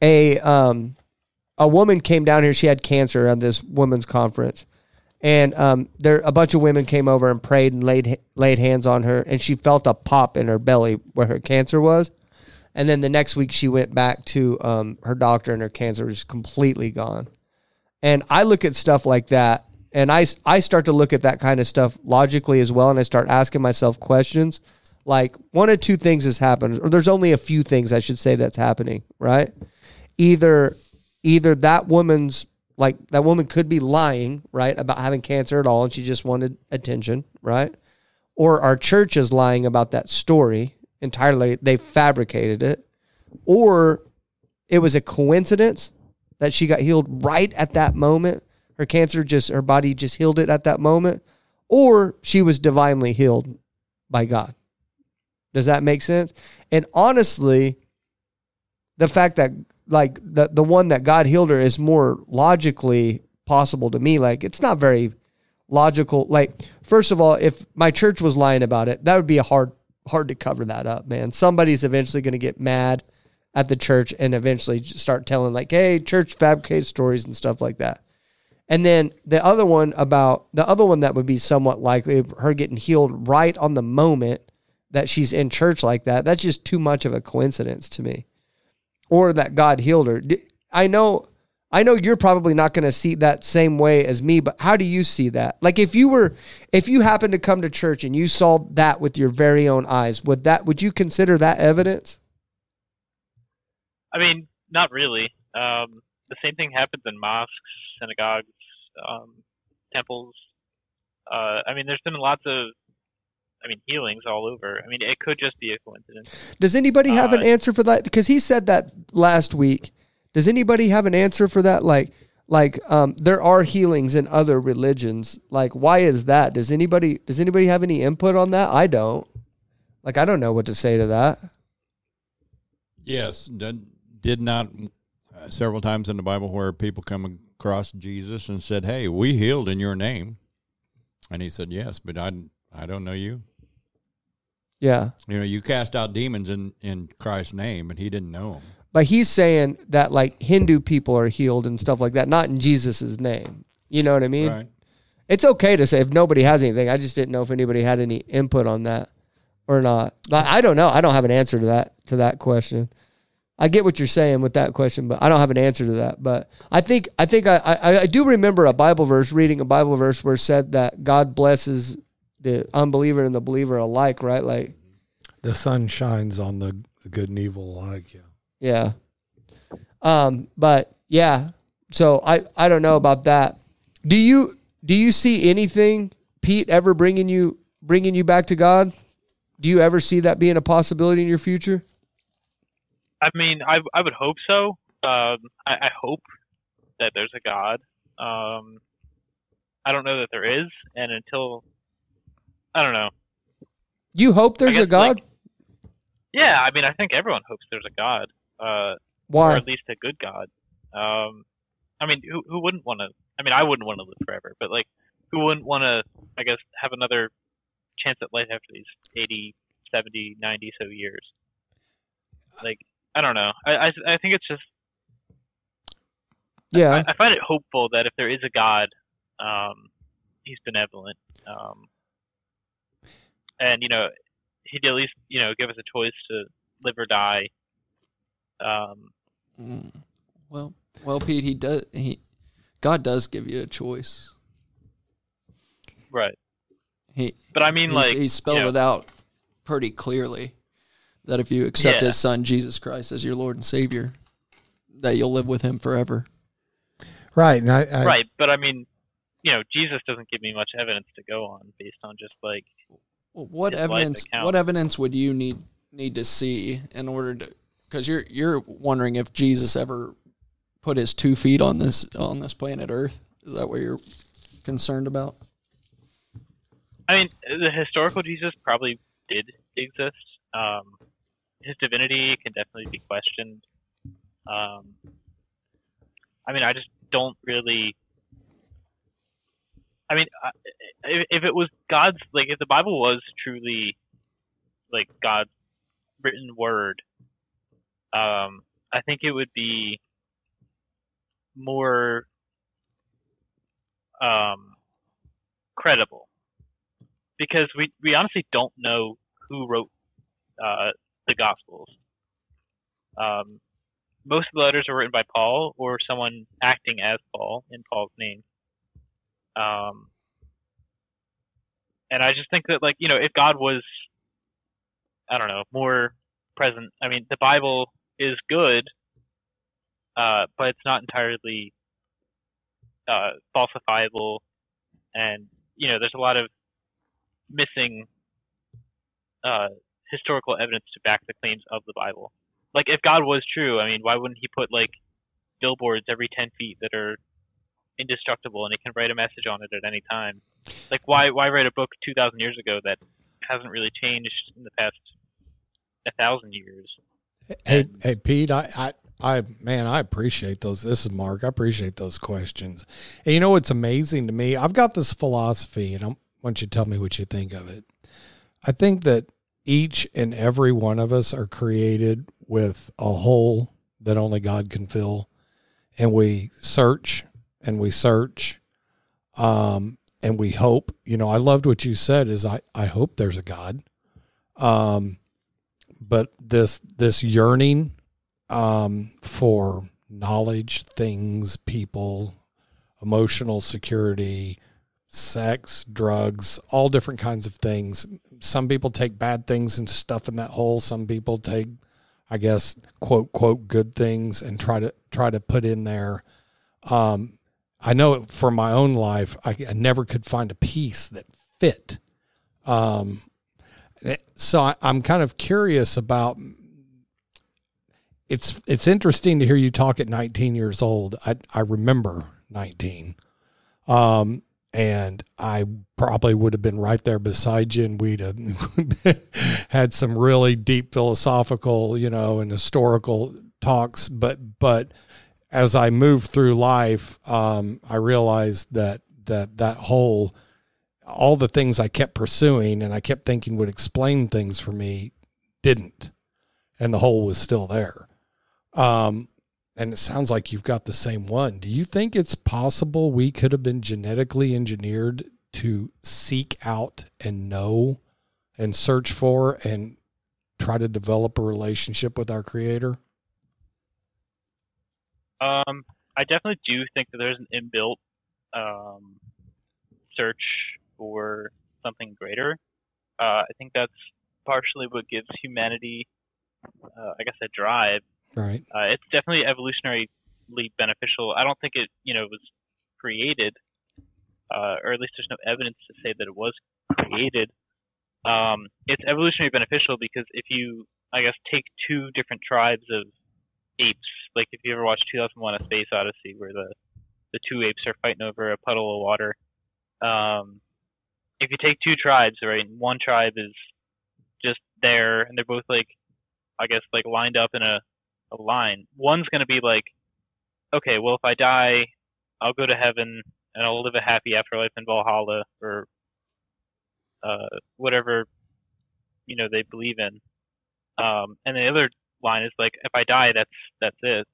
a um, a woman came down here. She had cancer at this women's conference, and um, there a bunch of women came over and prayed and laid laid hands on her, and she felt a pop in her belly where her cancer was. And then the next week, she went back to um, her doctor, and her cancer was completely gone. And I look at stuff like that, and I I start to look at that kind of stuff logically as well, and I start asking myself questions. Like one of two things has happened, or there's only a few things I should say that's happening, right? Either either that woman's like that woman could be lying, right, about having cancer at all, and she just wanted attention, right? Or our church is lying about that story entirely. They fabricated it, or it was a coincidence that she got healed right at that moment. Her cancer just, her body just healed it at that moment, or she was divinely healed by God. Does that make sense? And honestly, the fact that like the the one that God healed her is more logically possible to me. Like it's not very logical. Like first of all, if my church was lying about it, that would be a hard hard to cover that up, man. Somebody's eventually going to get mad at the church and eventually start telling like, "Hey, church fabricates stories and stuff like that." And then the other one about the other one that would be somewhat likely her getting healed right on the moment that she's in church like that. That's just too much of a coincidence to me. Or that God healed her. I know I know you're probably not going to see that same way as me, but how do you see that? Like if you were if you happened to come to church and you saw that with your very own eyes, would that would you consider that evidence? I mean, not really. Um, the same thing happens in mosques, synagogues, um, temples. Uh, I mean, there's been lots of, I mean, healings all over. I mean, it could just be a coincidence. Does anybody have Uh, an answer for that? Because he said that last week. Does anybody have an answer for that? Like, like um, there are healings in other religions. Like, why is that? Does anybody does anybody have any input on that? I don't. Like, I don't know what to say to that. Yes, did, did not uh, several times in the Bible where people come across Jesus and said, "Hey, we healed in your name," and he said, "Yes, but I I don't know you. Yeah. You know, you cast out demons in in Christ's name, and he didn't know them." But he's saying that like Hindu people are healed and stuff like that, not in Jesus' name. You know what I mean? Right. It's okay to say if nobody has anything. I just didn't know if anybody had any input on that or not. But I don't know. I don't have an answer to that to that question. I get what you're saying with that question, but I don't have an answer to that. But I think I think I, I, I do remember a Bible verse, reading a Bible verse where it said that God blesses the unbeliever and the believer alike, right? Like The sun shines on the good and evil alike. Yeah. Yeah. Um, but yeah. So I I don't know about that. Do you do you see anything Pete ever bringing you bringing you back to God? Do you ever see that being a possibility in your future? I mean, I I would hope so. Um, I, I hope that there's a God. Um, I don't know that there is, and until I don't know. You hope there's a God? like, Yeah, I mean, I think everyone hopes there's a God, uh, or at least a good God. Um, I mean, who who wouldn't want to? I mean, I wouldn't want to live forever, but like, who wouldn't want to? I guess have another chance at life after these 80, 70, 90 so years. Like, I don't know. I I, I think it's just Yeah. I, I find it hopeful that if there is a God, um, he's benevolent. Um, and you know, he'd at least you know give us a choice to live or die. Um, Mm. Well, well, Pete, he does. He God does give you a choice. right. He But I mean, he's, like he spelled you know, it out pretty clearly that if you accept Yeah. His Son Jesus Christ as your Lord and Savior, that you'll live with Him forever. Right. And I, I right. But I mean, you know, Jesus doesn't give me much evidence to go on based on just like Well, what evidence? What evidence would you need need to see in order to? Because you're you're wondering if Jesus ever put his two feet on this on this planet Earth. Is that what you're concerned about? I mean, the historical Jesus probably did exist. Um, his divinity can definitely be questioned. Um, I mean, I just don't really. I mean, if, it was God's, like, if the Bible was truly, like, God's written word, um, I think it would be more, um, credible. Because we, we honestly don't know who wrote, uh, the Gospels. Um, most of the letters were written by Paul or someone acting as Paul in Paul's name. Um, and I just think that, like, you know, if God was, I don't know, more present, I mean, the Bible is good, uh, but it's not entirely uh, falsifiable. And, you know, there's a lot of missing uh, historical evidence to back the claims of the Bible. Like, if God was true, I mean, why wouldn't He put, like, billboards every 10 feet that are indestructible and it can write a message on it at any time. Like why why write a book two thousand years ago that hasn't really changed in the past a thousand years? Hey, hey, Pete, I, I, I, man, I appreciate those. This is Mark. I appreciate those questions. And you know what's amazing to me? I've got this philosophy, and I want you to tell me what you think of it. I think that each and every one of us are created with a hole that only God can fill, and we search and we search, um, and we hope. You know, I loved what you said. Is I, I hope there's a God. Um, but this this yearning um, for knowledge, things, people, emotional security, sex, drugs, all different kinds of things. Some people take bad things and stuff in that hole. Some people take, I guess, quote quote good things and try to try to put in there. Um, I know for my own life, I, I never could find a piece that fit. Um, so I, I'm kind of curious about. It's it's interesting to hear you talk at 19 years old. I I remember 19, um, and I probably would have been right there beside you, and we'd have had some really deep philosophical, you know, and historical talks. But but as I moved through life, um, I realized that that that whole all the things I kept pursuing and I kept thinking would explain things for me didn't. And the hole was still there. Um, and it sounds like you've got the same one. Do you think it's possible we could have been genetically engineered to seek out and know and search for and try to develop a relationship with our creator? Um, I definitely do think that there's an inbuilt um, search for something greater. Uh, I think that's partially what gives humanity, uh, I guess, a drive. Right. Uh, it's definitely evolutionarily beneficial. I don't think it, you know, was created, uh, or at least there's no evidence to say that it was created. Um, it's evolutionarily beneficial because if you, I guess, take two different tribes of apes, like if you ever watched 2001: A Space Odyssey, where the the two apes are fighting over a puddle of water. Um, if you take two tribes, right, one tribe is just there, and they're both like, I guess, like lined up in a, a line. One's gonna be like, okay, well, if I die, I'll go to heaven and I'll live a happy afterlife in Valhalla or uh, whatever you know they believe in. Um, and the other line is like, if I die, that's that's it.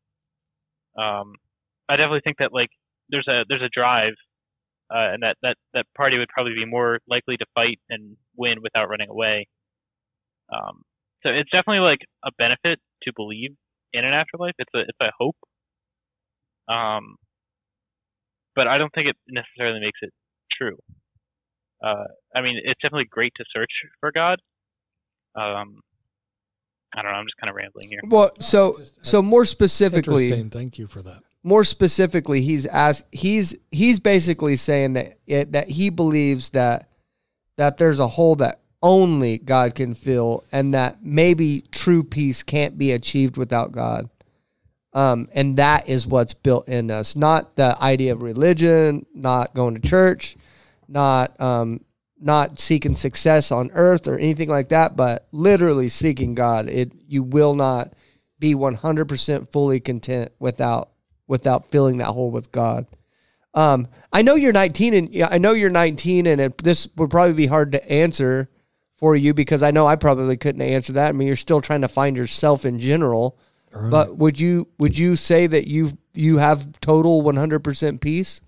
Um, I definitely think that like there's a there's a drive, uh, and that that that party would probably be more likely to fight and win without running away. Um, so it's definitely like a benefit to believe in an afterlife. It's a it's a hope. Um, but I don't think it necessarily makes it true. Uh, I mean, it's definitely great to search for God. Um, I don't know. I'm just kind of rambling here. Well, so so more specifically, Interesting. Thank you for that. more specifically, he's asked. He's he's basically saying that it, that he believes that that there's a hole that only God can fill, and that maybe true peace can't be achieved without God. Um, and that is what's built in us, not the idea of religion, not going to church, not um, not seeking success on earth or anything like that, but literally seeking God. It you will not be 100% fully content without without filling that hole with God. Um, I know you're 19, and I know you're 19, and it, this would probably be hard to answer for you because I know I probably couldn't answer that. I mean, you're still trying to find yourself in general. But would you would you say that you you have total 100% peace?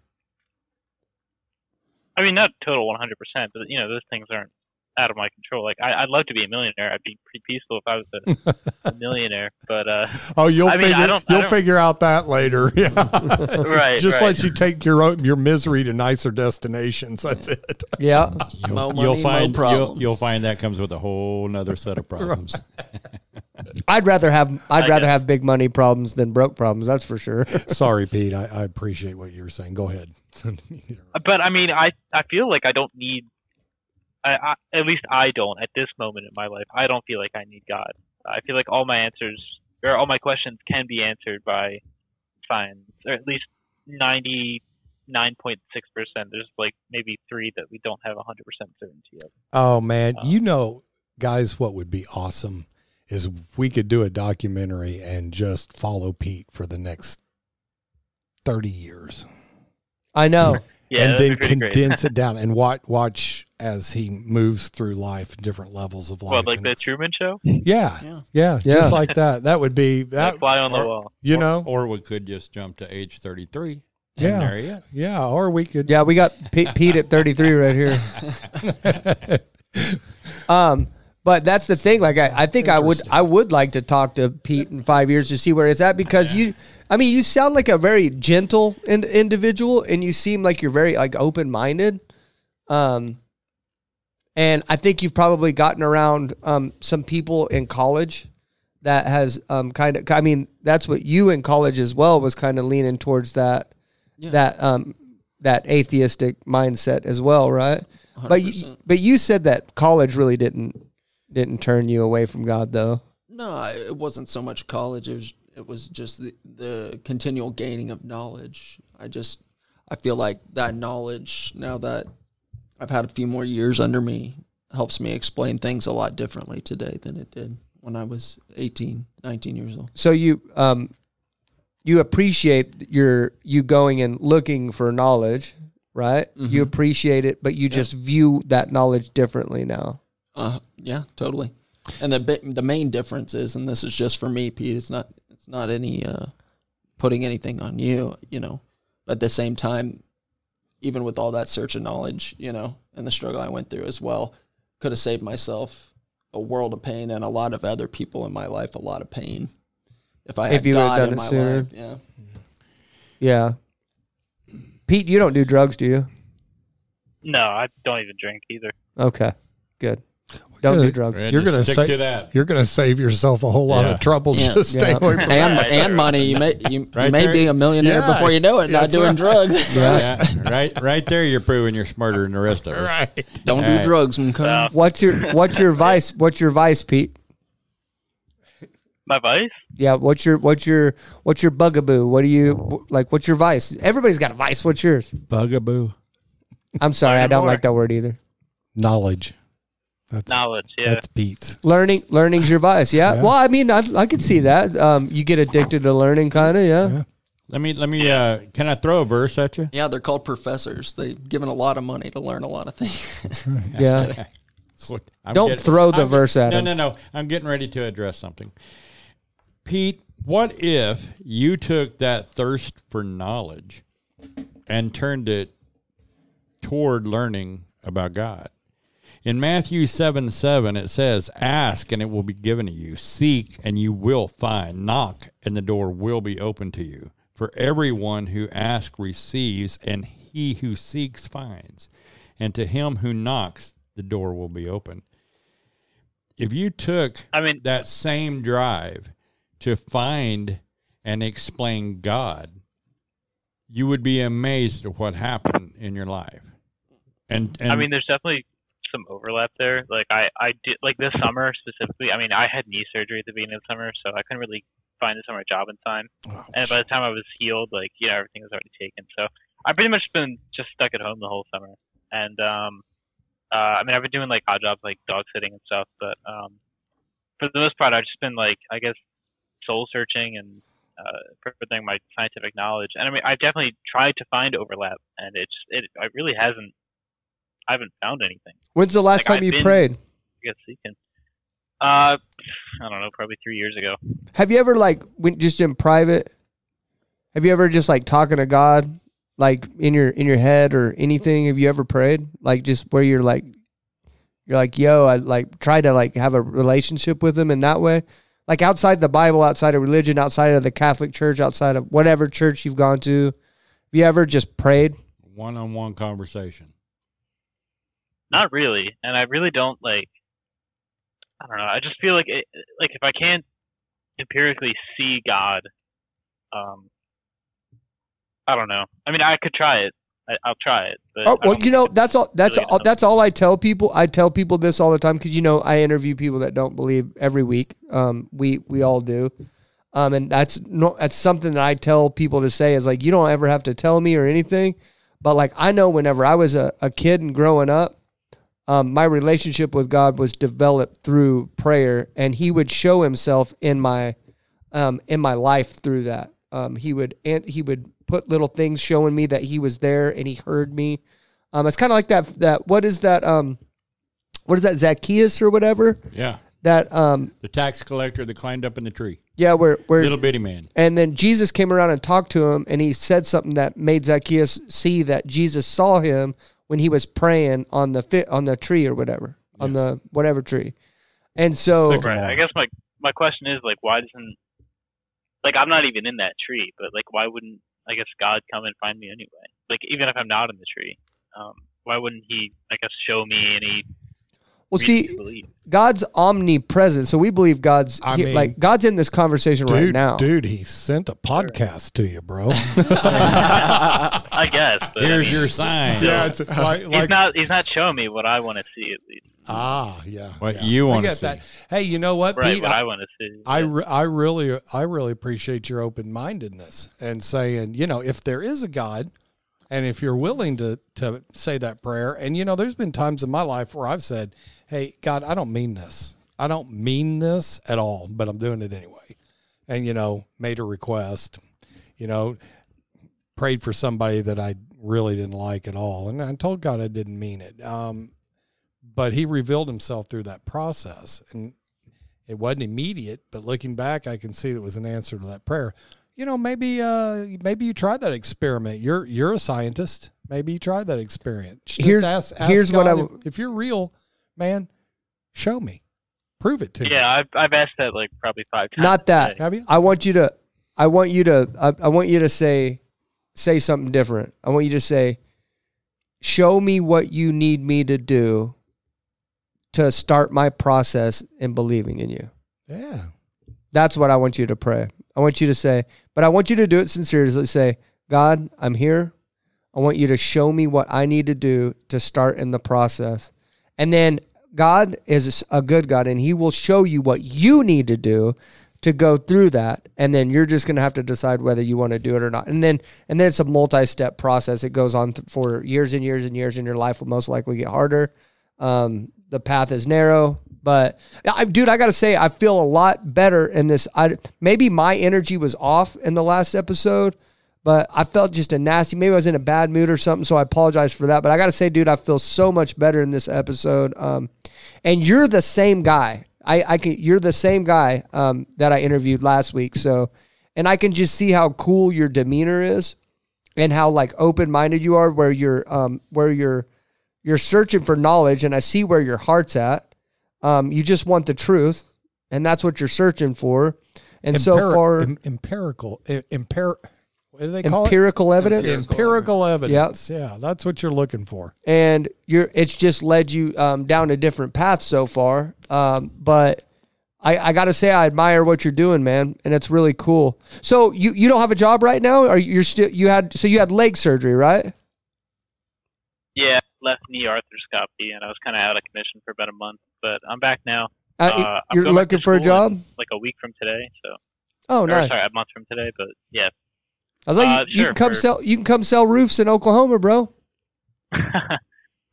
I mean, not total 100%, but you know, those things aren't out of my control. Like, I, I'd love to be a millionaire. I'd be pretty peaceful if I was a, a millionaire. But uh, Oh, you'll I mean, I figure don't- you'll don't- figure out that later. Yeah. right, Just right. let you take your own, your misery to nicer destinations. That's it. Yeah. Mo money, you'll mo find you'll, problems. you'll find that comes with a whole nother set of problems. I'd rather have I'd I rather guess. have big money problems than broke problems. That's for sure. Sorry, Pete. I, I appreciate what you were saying. Go ahead. but I mean, I I feel like I don't need. I, I at least I don't at this moment in my life. I don't feel like I need God. I feel like all my answers or all my questions can be answered by science, or at least ninety nine point six percent. There's like maybe three that we don't have hundred percent certainty of. Oh man, Uh, you know, guys, what would be awesome is if we could do a documentary and just follow Pete for the next thirty years, I know. Yeah, and then be pretty great. condense it down and watch watch as he moves through life, different levels of life. What, like and the Truman Show? yeah, Yeah. yeah, Yeah. just like that. That would be that. fly on the wall. You know, or we could just jump to age thirty three. Yeah. there yeah, or we could. Yeah, we got Pete, Pete at 33 right here. Um, but that's the thing. Like, I, I think I would, I would like to talk to Pete in five years to see where it's at because you, I mean, you sound like a very gentle in, individual, and you seem like you're very like open minded. Um, and I think you've probably gotten around um some people in college that has um kind of. I mean, that's what you in college as well was kind of leaning towards that Yeah. that um that atheistic mindset as well, right? But you, 100%. but you said that college really didn't didn't turn you away from God, though. No, it wasn't so much college. It was it was just the, the continual gaining of knowledge. I just I feel like that knowledge now that I've had a few more years under me helps me explain things a lot differently today than it did when I was 18, 19 years old. So you um you appreciate your you going and looking for knowledge, right? You Mhm. appreciate it, but you just view that knowledge differently now. Uh, yeah, totally. And the the main difference is, and this is just for me, Pete. It's not not any uh, putting anything on you, you know. But at the same time, even with all that search of knowledge, you know, and the struggle I went through as well, could have saved myself a world of pain and a lot of other people in my life a lot of pain if I If had you would've God done in it my sooner. life. Yeah. Yeah. Pete, you don't do drugs, do you? No, I don't even drink either. Okay. Good. Don't do drugs. Right, You're gonna stick say- to that. You're going to save yourself a whole lot Yeah. of trouble. Yeah. Just stay Yeah. away from And Right. and money, you may you, you may there. be a millionaire Yeah. before you know it, not That's doing right. drugs. Yeah. right, right there. You're proving you're smarter than the rest of us. Right. Don't do Right. drugs, okay? Uh, What's your what's your vice? What's your vice, Pete? my vice? Yeah, what's your what's your what's your bugaboo? What do you like? What's your vice? Everybody's got a vice. What's yours? Bugaboo. I'm sorry, I don't more. like that word either. Knowledge. That's Knowledge, yeah. that's Pete's. Learning, learning's your vice. Yeah. Yeah. Well, I mean, I, I could see that. Um, you get addicted to learning, kind of. Yeah. Yeah. Let me let me. Uh, can I throw a verse at you? Yeah, they're called professors. They've given a lot of money to learn a lot of things. Yeah. What- I'm Don't getting- throw the I'm verse at me. no, him. No, no, I'm getting ready to address something. Pete, what if you took that thirst for knowledge and turned it toward learning about God? In Matthew 7 7, it says, Ask and it will be given to you. Seek and you will find. Knock and the door will be open to you. For everyone who asks receives, and he who seeks finds. And to him who knocks, the door will be open. If you took I mean, that same drive to find and explain God, you would be amazed at what happened in your life. And, and I mean, there's definitely some overlap there. Like I, I did like this summer specifically. I mean, I had knee surgery at the beginning of the summer, so I couldn't really find a summer job in time. Oh, And by the time I was healed, like you know, everything was already taken. So I've pretty much been just stuck at home the whole summer. And um, uh, I mean, I've been doing like odd jobs like dog sitting and stuff, but um, for the most part, I've just been like, I guess, soul searching and uh, furthering my scientific knowledge. And I mean, I've definitely tried to find overlap, and it's it, it really hasn't. I haven't found anything. When's the last Like, time I've you been- prayed? I guess seeking. Uh, I don't know, probably three years ago. Have you ever like went just in private? Have you ever just like talking to God, like in your in your head or anything? Have you ever prayed like just where you're like, you're like, yo, I like try to like have a relationship with Him in that way, like outside the Bible, outside of religion, outside of the Catholic Church, outside of whatever church you've gone to. Have you ever just prayed? One on one conversation. Not really, and I really don't like. I don't know. I just feel like it, like if I can't empirically see God, um, I don't know. I mean, I could try it. I, I'll try it. But Oh well, you know that's all. That's really all. That's all I tell people. I tell people this all the time because you know I interview people that don't believe every week. Um, we we all do, um, and that's no, that's something that I tell people to say is like you don't ever have to tell me or anything, but like I know whenever I was a, a kid and growing up, um, my relationship with God was developed through prayer, and He would show Himself in my, um, in my life through that. Um, he would and he would put little things showing me that He was there and He heard me. Um, it's kind of like that. That what is that? Um, what is that? Zacchaeus or whatever. Yeah. That um, The tax collector that climbed up in the tree. yeah, where where Little bitty man. and then Jesus came around and talked to him, and he said something that made Zacchaeus see that Jesus saw him when he was praying on the fit on the tree or whatever on the whatever tree. And so Sycamore. Right. I guess my my question is like, why doesn't like I'm not even in that tree, but like, why wouldn't I guess God come and find me anyway? Like, even if I'm not in the tree, um, why wouldn't He, I guess, show me any well, reason see, believe? God's omnipresent, so we believe God's I he- mean- like God's in this conversation right Dude, now. dude, he sent a podcast to you, bro. I guess. But, I Here's mean, your sign. yeah, it's like, He's not. He's not showing me what I want to see at least. ah, yeah. What yeah. you wanna see. that. Hey, you know what, Right. Pete? what I, I want to see. I, re- I really I really appreciate your open mindedness and saying you know if there is a God and if you're willing to to say that prayer and you know there's been times in my life where I've said hey God I don't mean this. I don't mean this at all but I'm doing it anyway. And you know made a request you know prayed for somebody that I really didn't like at all. And I told God I didn't mean it. Um but he revealed himself through that process. And it wasn't immediate, but looking back, I can see that it was an answer to that prayer. You know, maybe uh, maybe you tried that experiment. You're you're a scientist. Maybe you tried that experiment. Just Here's- ask, ask here's what God I if, if you're real, man, show me, prove it to me. Yeah, I've I've asked that like probably five times. Not that. today. Have you? I want you to I want you to I, I want you to say say something different. I want you to say show me what you need me to do to start my process in believing in you. Yeah. That's what I want you to pray. I want you to say, but I want you to do it sincerely. Say, God, I'm here. I want you to show me what I need to do to start in the process. And then God is a good God and he will show you what you need to do to go through that. And then you're just going to have to decide whether you want to do it or not. And then, and then it's a multi-step process. It goes on th- for years and years and years and your life will most likely get harder. Um, the path is narrow, but I, dude, I got to say, I feel a lot better in this. I, maybe my energy was off in the last episode, but I felt just a nasty. Maybe I was in a bad mood or something, so I apologize for that. But I got to say, dude, I feel so much better in this episode. Um, and you're the same guy. I, I can. You're the same guy um, that I interviewed last week. So, and I can just see how cool your demeanor is, and how like open minded you are. Where you're, um, where you're, you're searching for knowledge, and I see where your heart's at. Um, you just want the truth, and that's what you're searching for. And so far, em- empirical, em- empir- what do they call empirical evidence. it? Empirical evidence. Yeah, that's what you're looking for. and you're it's just led you um, down a different path so far. Um, but I, I got to say, I admire what you're doing, man, and it's really cool. So you you don't have a job right now, or you're still you had so you had leg surgery, right? Yeah, left knee arthroscopy, and I was kind of out of commission for about a month, but I'm back now. Uh, Uh, you're going back looking for a school in, job. like a week from today. So, Oh, or, nice. sorry, a month from today. But yeah, I was like, Uh, you, you sure, can come for- sell you can come sell roofs in Oklahoma, bro.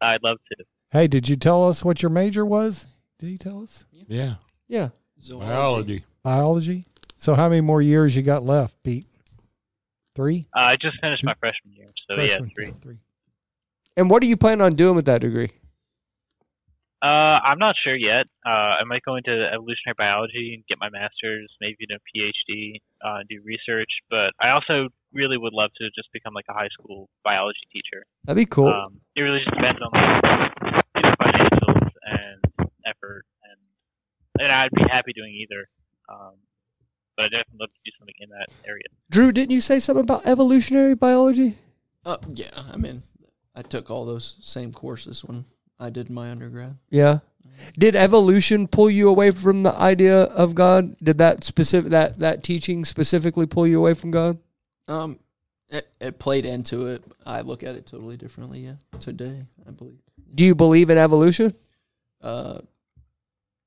I'd love to. Hey, did you tell us what your major was? Did he tell us? Yeah. Yeah. Zoology. Biology. Biology. So how many more years you got left, Pete? Three. Uh, I just finished my freshman year, so Freshman? yeah, three. Three. And what are you planning on doing with that degree? Uh, I'm not sure yet. Uh, I might go into evolutionary biology and get my master's, maybe do a PhD, uh, do research. But I also really would love to just become like a high school biology teacher. That'd be cool. Um, it really just depends on like, you know, financials and effort, and and I'd be happy doing either. Um, but I definitely love to do something in that area. Drew, didn't you say something about evolutionary biology? Uh, yeah, I mean, I took all those same courses when I did my undergrad. Yeah. Did evolution pull you away from the idea of God? Did that specific that that teaching specifically pull you away from God? Um, it, it played into it. I look at it totally differently. Yeah, today I believe. Do you believe in evolution? Uh,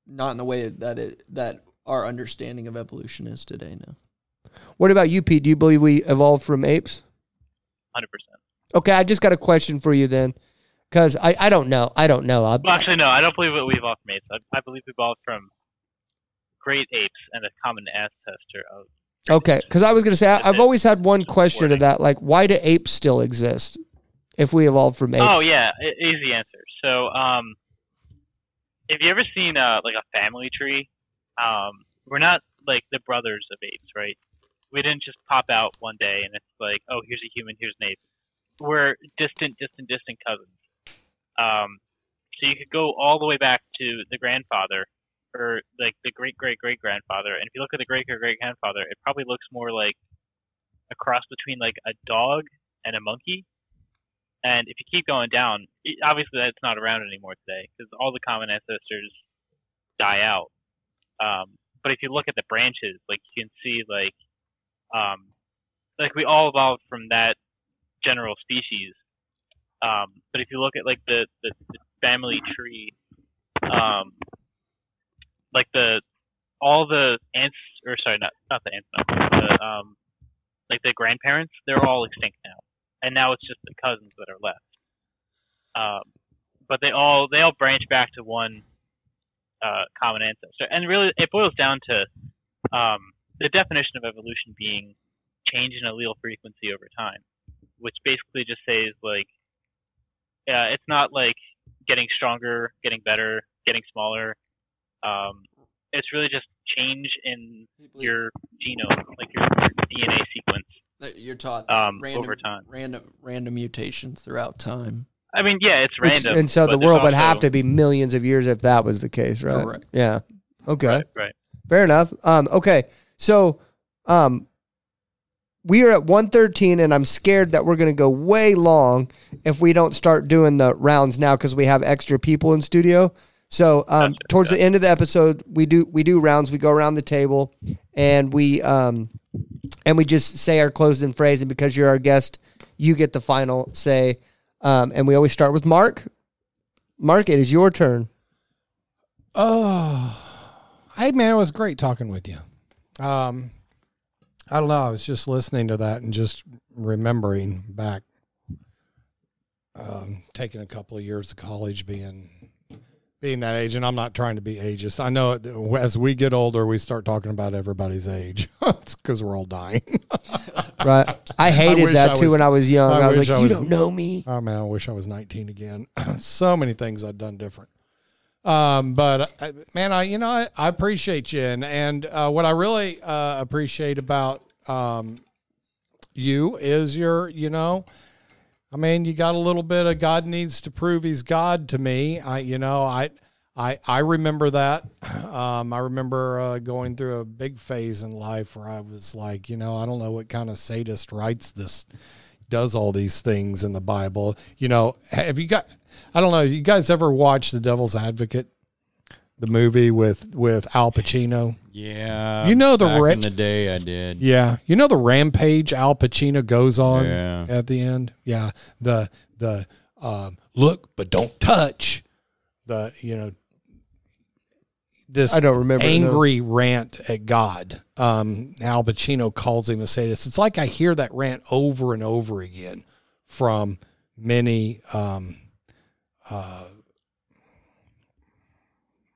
not in the way that it that our understanding of evolution is today. No. What about you, Pete? Do you believe we evolved from apes? Hundred percent. Okay, I just got a question for you then, because I, I don't know. I don't know. I, Well, actually, no, I don't believe that we evolved from apes. I, I believe we evolved from great apes and a common ancestor of. okay, because I was going to say I, I've always had one question to that, like why do apes still exist if we evolved from apes? Oh yeah, easy answer. So, um, have you ever seen uh like a family tree? Um, we're not like the brothers of apes, right? We didn't just pop out one day and it's like, oh, here's a human, here's an ape. We're distant, distant, distant cousins. Um, so you could go all the way back to the grandfather, or like the great great great grandfather, and if you look at the great great great grandfather, it probably looks more like a cross between like a dog and a monkey. And if you keep going down, it- obviously that's not around anymore today because all the common ancestors die out. Um, but if you look at the branches, like you can see, like, um, like we all evolved from that general species. Um, but if you look at like the, the, the family tree, um, like the all the ants, or sorry, not not the ants, no, the um, like the grandparents, they're all extinct now and now it's just the cousins that are left. Um, but they all they all branch back to one uh, common ancestor, and really it boils down to um, the definition of evolution being change in allele frequency over time, which basically just says like, yeah, it's not like getting stronger, getting better, getting smaller. Um, it's really just change in your genome, like your, your DNA sequence You're taught um, random, over time. random random mutations throughout time. I mean, yeah, it's Which- random. and so the there's world would also- have to be millions of years if that was the case, right? Correct. Yeah. Okay. Right, right. Fair enough. Um, okay. So um, we are at 113, and I'm scared that we're going to go way long if we don't start doing the rounds now because we have extra people in studio. So um, Gotcha, towards the end of the episode, we do we do rounds. We go around the table, and we um, and we just say our closing phrase. And because you're our guest, you get the final say. Um, and we always start with Mark. Mark, it is your turn. Oh, hey man, it was great talking with you. Um, I don't know. I was just listening to that and just remembering back, um, taking a couple of years of college, being being that age, and I'm not trying to be ageist. I know as we get older, we start talking about everybody's age. it's because we're all dying. Right. I hated wish that I too was- when I was young. I I, was like, I you was- don't know me. Oh man, I wish I was 19 again. so many things I'd done different. Um, but uh, man, I you know I, I appreciate you, and and uh, what I really uh, appreciate about um, you is your you know, I mean, you got a little bit of God needs to prove He's God to me. I you know I. I, I remember that. Um, I remember uh, going through a big phase in life where I was like, you know, I don't know what kind of sadist writes this does all these things in the Bible. You know, have you got? I don't know. You guys ever watch The Devil's Advocate, the movie with with Al Pacino? Yeah. You know the back ra- in the day I did. Yeah, you know the rampage Al Pacino goes on Yeah. at the end. Yeah, the the um, look but don't touch. The you know this I don't remember. no. angry rant at God. Um, Al Pacino calls him a sadist. It's like I hear that rant over and over again from many. Um,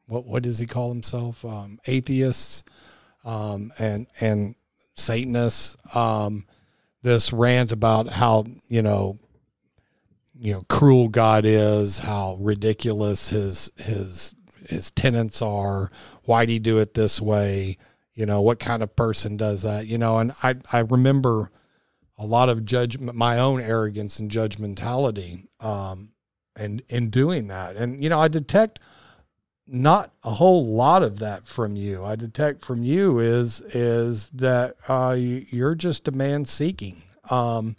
what what does he call himself? Um, atheists. um, and and Satanists. Um, this rant about how you know you know cruel God is, how ridiculous his his his tenants are. Why'd he do it this way? You know what kind of person does that? You know, and I I remember a lot of judgment, my own arrogance and judgmentality, um, and in doing that, and you know I detect not a whole lot of that from you. I detect from you is is that uh, you're just a man seeking. Um,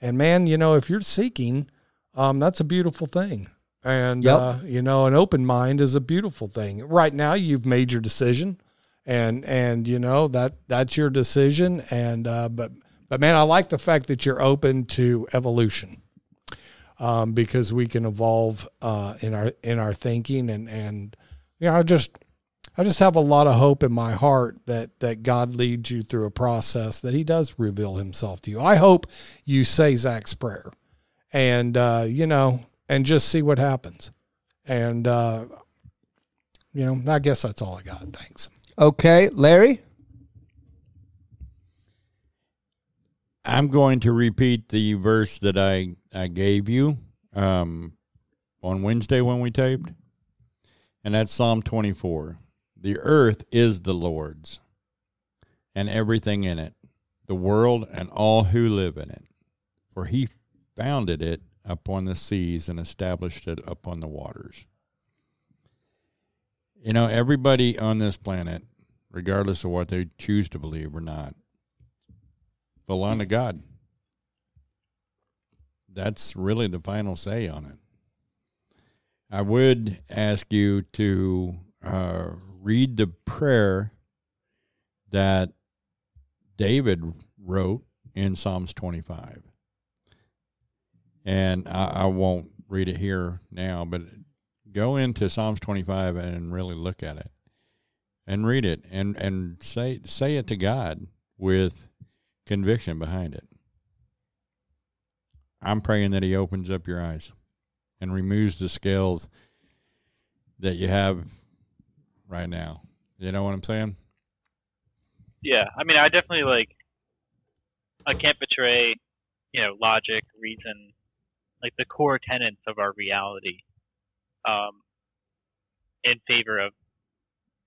and man, you know, if you're seeking, um, that's a beautiful thing. And Yep. uh, you know, an open mind is a beautiful thing. Right now, you've made your decision, and and you know that that's your decision. And uh, but but man, I like the fact that you're open to evolution um, because we can evolve uh, in our in our thinking and and you know I just I just have a lot of hope in my heart that that God leads you through a process that He does reveal Himself to you. I hope you say Zach's prayer, and uh, you know, and just see what happens. And uh, you know, I guess that's all I got. Thanks. Okay, Larry. I'm going to repeat the verse that I, I gave you um, on Wednesday when we taped, and that's Psalm 24. The earth is the Lord's, and everything in it, the world and all who live in it. For he founded it upon the seas and established it upon the waters. You know, everybody on this planet, regardless of what they choose to believe or not, belong to God. That's really the final say on it. I would ask you to uh, read the prayer that David wrote in Psalms 25. And I, I won't read it here now, but go into Psalms 25 and really look at it and read it and, and say say it to God with conviction behind it. I'm praying that He opens up your eyes and removes the scales that you have right now. You know what I'm saying? Yeah, I mean, I definitely like. I can't betray, you know, logic, reason, like the core tenets of our reality, um, in favor of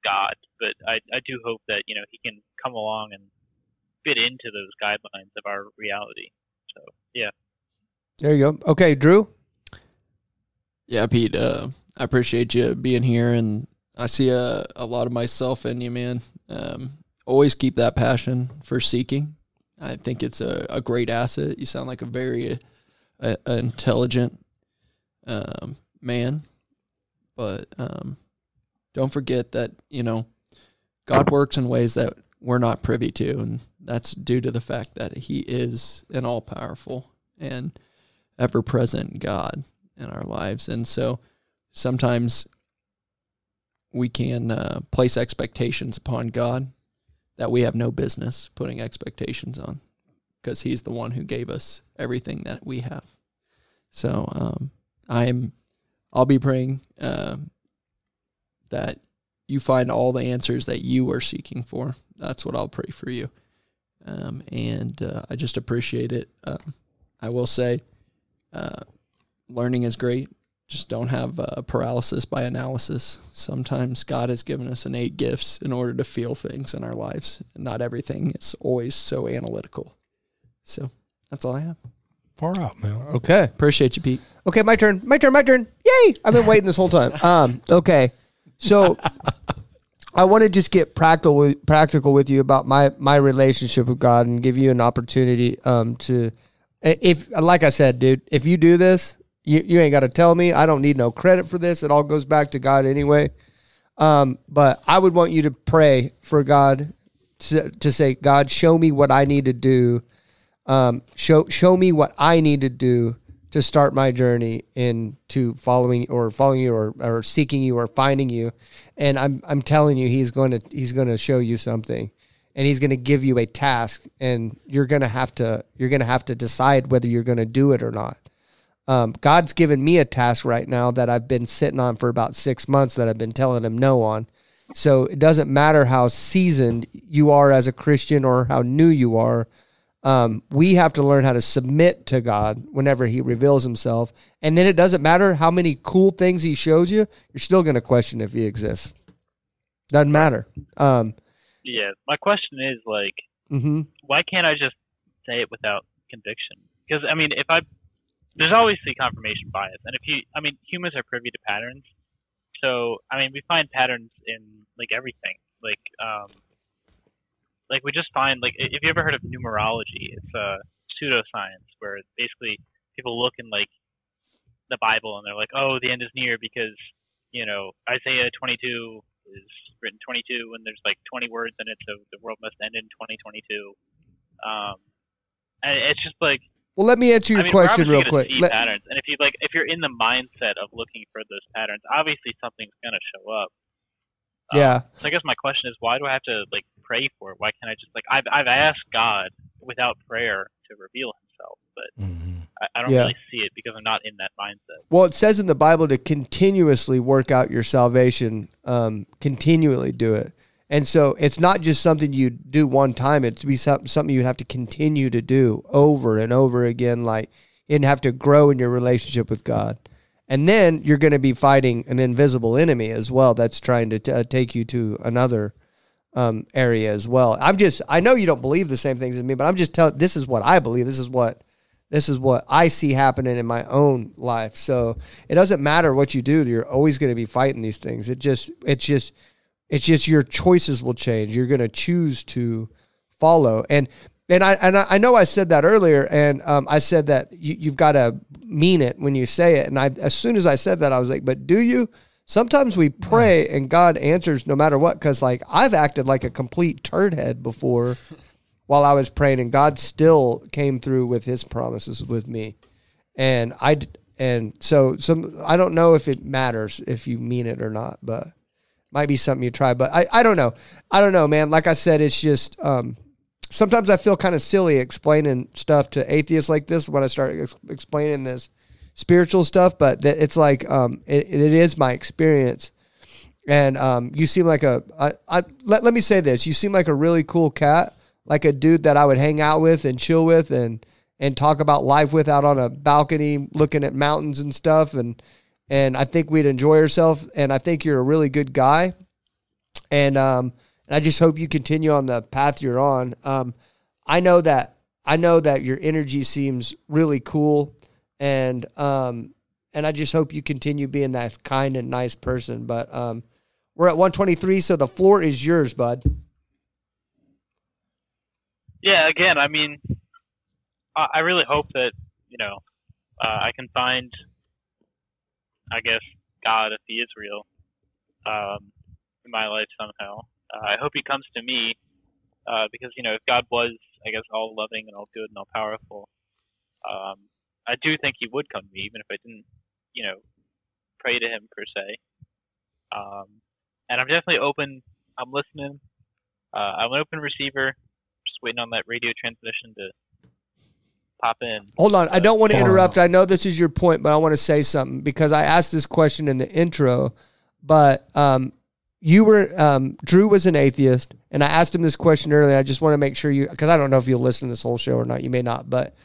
God. But I, I do hope that you know He can come along and fit into those guidelines of our reality. So yeah, There you go. Okay, Drew. Yeah, Pete, uh, I appreciate you being here, and I see a, a lot of myself in you, man. Um, always keep that passion for seeking. I think it's a, a great asset. You sound like a very uh, intelligent um, man, but um, don't forget that you know God works in ways that we're not privy to, and that's due to the fact that He is an all powerful and ever present God in our lives. And so sometimes we can uh, place expectations upon God that we have no business putting expectations on because He's the one who gave us everything that we have. So um, I'm, I'll be praying um, that you find all the answers that you are seeking for. That's what I'll pray for you. Um, and uh, I just appreciate it. Um, I will say, uh, learning is great. Just don't have uh, paralysis by analysis. Sometimes God has given us innate gifts in order to feel things in our lives. And not everything is always so analytical. So that's all I have. Far out, man. Okay. Appreciate you, Pete. Okay, my turn. My turn. My turn. Yay! I've been waiting this whole time. Um. Okay. So, I want to just get practical with practical with you about my my relationship with God and give you an opportunity um to if like I said, dude, if you do this, you you ain't got to tell me. I don't need no credit for this. It all goes back to God anyway. Um, but I would want you to pray for God to, to say, God, show me what I need to do. Um, show show me what I need to do to start my journey into following or following you or, or seeking you or finding you. And I'm I'm telling you, he's going to he's going to show you something, and he's going to give you a task, and you're going to have to you're going to have to decide whether you're going to do it or not. Um, God's given me a task right now that I've been sitting on for about six months that I've been telling him no on. So it doesn't matter how seasoned you are as a Christian or how new you are. Um, we have to learn how to submit to God whenever He reveals Himself. And then it doesn't matter how many cool things He shows you, you're still going to question if He exists. Doesn't matter. Um, Yeah. My question is like, hmm why can't I just say it without conviction? Because I mean, if I there's obviously confirmation bias, and if you, I mean, humans are privy to patterns. So I mean, we find patterns in like everything. Like, um, like we just find like if you ever heard of numerology, it's a pseudoscience where basically people look in like the Bible and they're like, oh, the end is near because you know Isaiah 22 is written 22 and there's like 20 words in it, so the world must end in 2022. Um, and it's just like Well, let me answer your I mean, question real quick. Let- patterns, and if you like, if you're in the mindset of looking for those patterns, obviously something's gonna show up. Um, yeah. So I guess my question is, why do I have to like pray for it? Why can't I just like I've I've asked God without prayer to reveal Himself, but I, I don't Yeah. really see it because I'm not in that mindset. Well, it says in the Bible to continuously work out your salvation, um, continually do it. And so it's not just something you do one time. It's be something, something you have to continue to do over and over again. Like and have to grow in your relationship with God. And then you're going to be fighting an invisible enemy as well that's trying to t- uh, take you to another um, area as well. I'm just, I know you don't believe the same things as me, but I'm just telling, this is what I believe. This is what this is what I see happening in my own life. So it doesn't matter what you do; you're always going to be fighting these things. It just, it's just, it's just your choices will change. You're going to choose to follow, and and I and I know I said that earlier, and um, I said that you, you've got to mean it when you say it. And I, as soon as I said that, I was like, but do you? Sometimes we pray and God answers no matter what. Because like I've acted like a complete turd head before while I was praying, and God still came through with His promises with me, and I and so some I don't know if it matters if you mean it or not, but might be something you try. But I I don't know, I don't know, man. Like I said, it's just um, sometimes I feel kind of silly explaining stuff to atheists like this when I start ex- explaining this spiritual stuff, but that it's like um, it, it is my experience. And um, you seem like a I, I let, let me say this. You seem like a really cool cat, like a dude that I would hang out with and chill with and and talk about life with out on a balcony looking at mountains and stuff and and I think we'd enjoy ourselves and I think you're a really good guy. And um and I just hope you continue on the path you're on. Um I know that I know that your energy seems really cool and um and I just hope you continue being that kind and nice person. But um we're at 123, so the floor is yours, bud. Yeah, again, I mean, I, I really hope that you know uh, I can find, I guess, God if He is real, um, in my life somehow. Uh, I hope He comes to me, uh, because you know if God was, I guess, all loving and all good and all powerful, um, I do think He would come to me, even if I didn't, you know, pray to Him per se. Um, and I'm definitely open. I'm listening. Uh, I'm an open receiver just waiting on that radio transmission to pop in. Hold on. I don't want to interrupt. I know this is your point, but I want to say something because I asked this question in the intro, but um, you were um, Drew was an atheist, and I asked him this question earlier. I just want to make sure you because I don't know if you'll listen to this whole show or not. You may not, but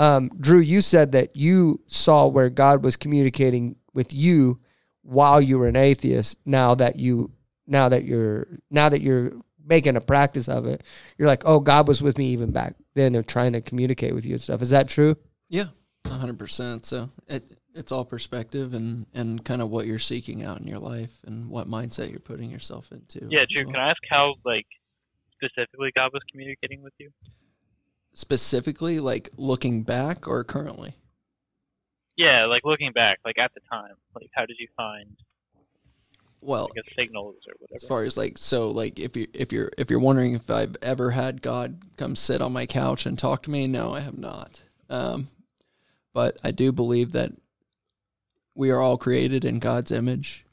um, Drew, you said that you saw where God was communicating with you while you were an atheist. Now that you now that you're now that you're making a practice of it, you're like, oh, God was with me even back then of trying to communicate with you and stuff. Is that true? Yeah, hundred percent. So it it's all perspective and and kind of what you're seeking out in your life and what mindset you're putting yourself into. Yeah, as Drew, well. can I ask how, like, specifically God was communicating with you? Specifically like looking back or currently? Yeah, like looking back, like at the time, like how did you find, Well, guess, signals or whatever. as far as like so like if you if you're if you're wondering if I've ever had God come sit on my couch and talk to me, no, I have not. Um, but I do believe that we are all created in God's image,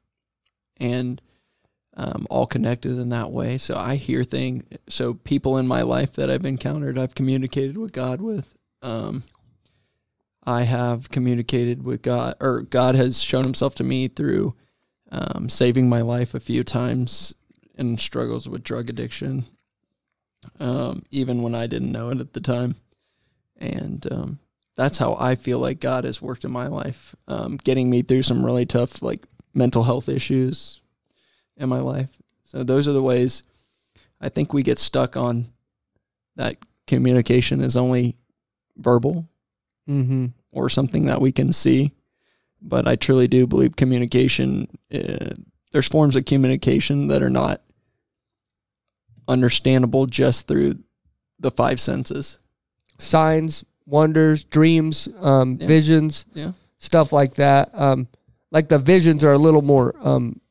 and um, all connected in that way. So I hear things. So people in my life that I've encountered, I've communicated with God with. Um, I have communicated with God, or God has shown Himself to me through um, saving my life a few times, and struggles with drug addiction, um, even when I didn't know it at the time. And um, that's how I feel like God has worked in my life, um, getting me through some really tough like mental health issues in my life. So those are the ways I think we get stuck on that communication is only verbal Mm-hmm. or something that we can see. But I truly do believe communication, uh, there's forms of communication that are not understandable just through the five senses. Signs, wonders, dreams, um, Yeah. visions, Yeah. stuff like that. Um, like the visions are a little more um,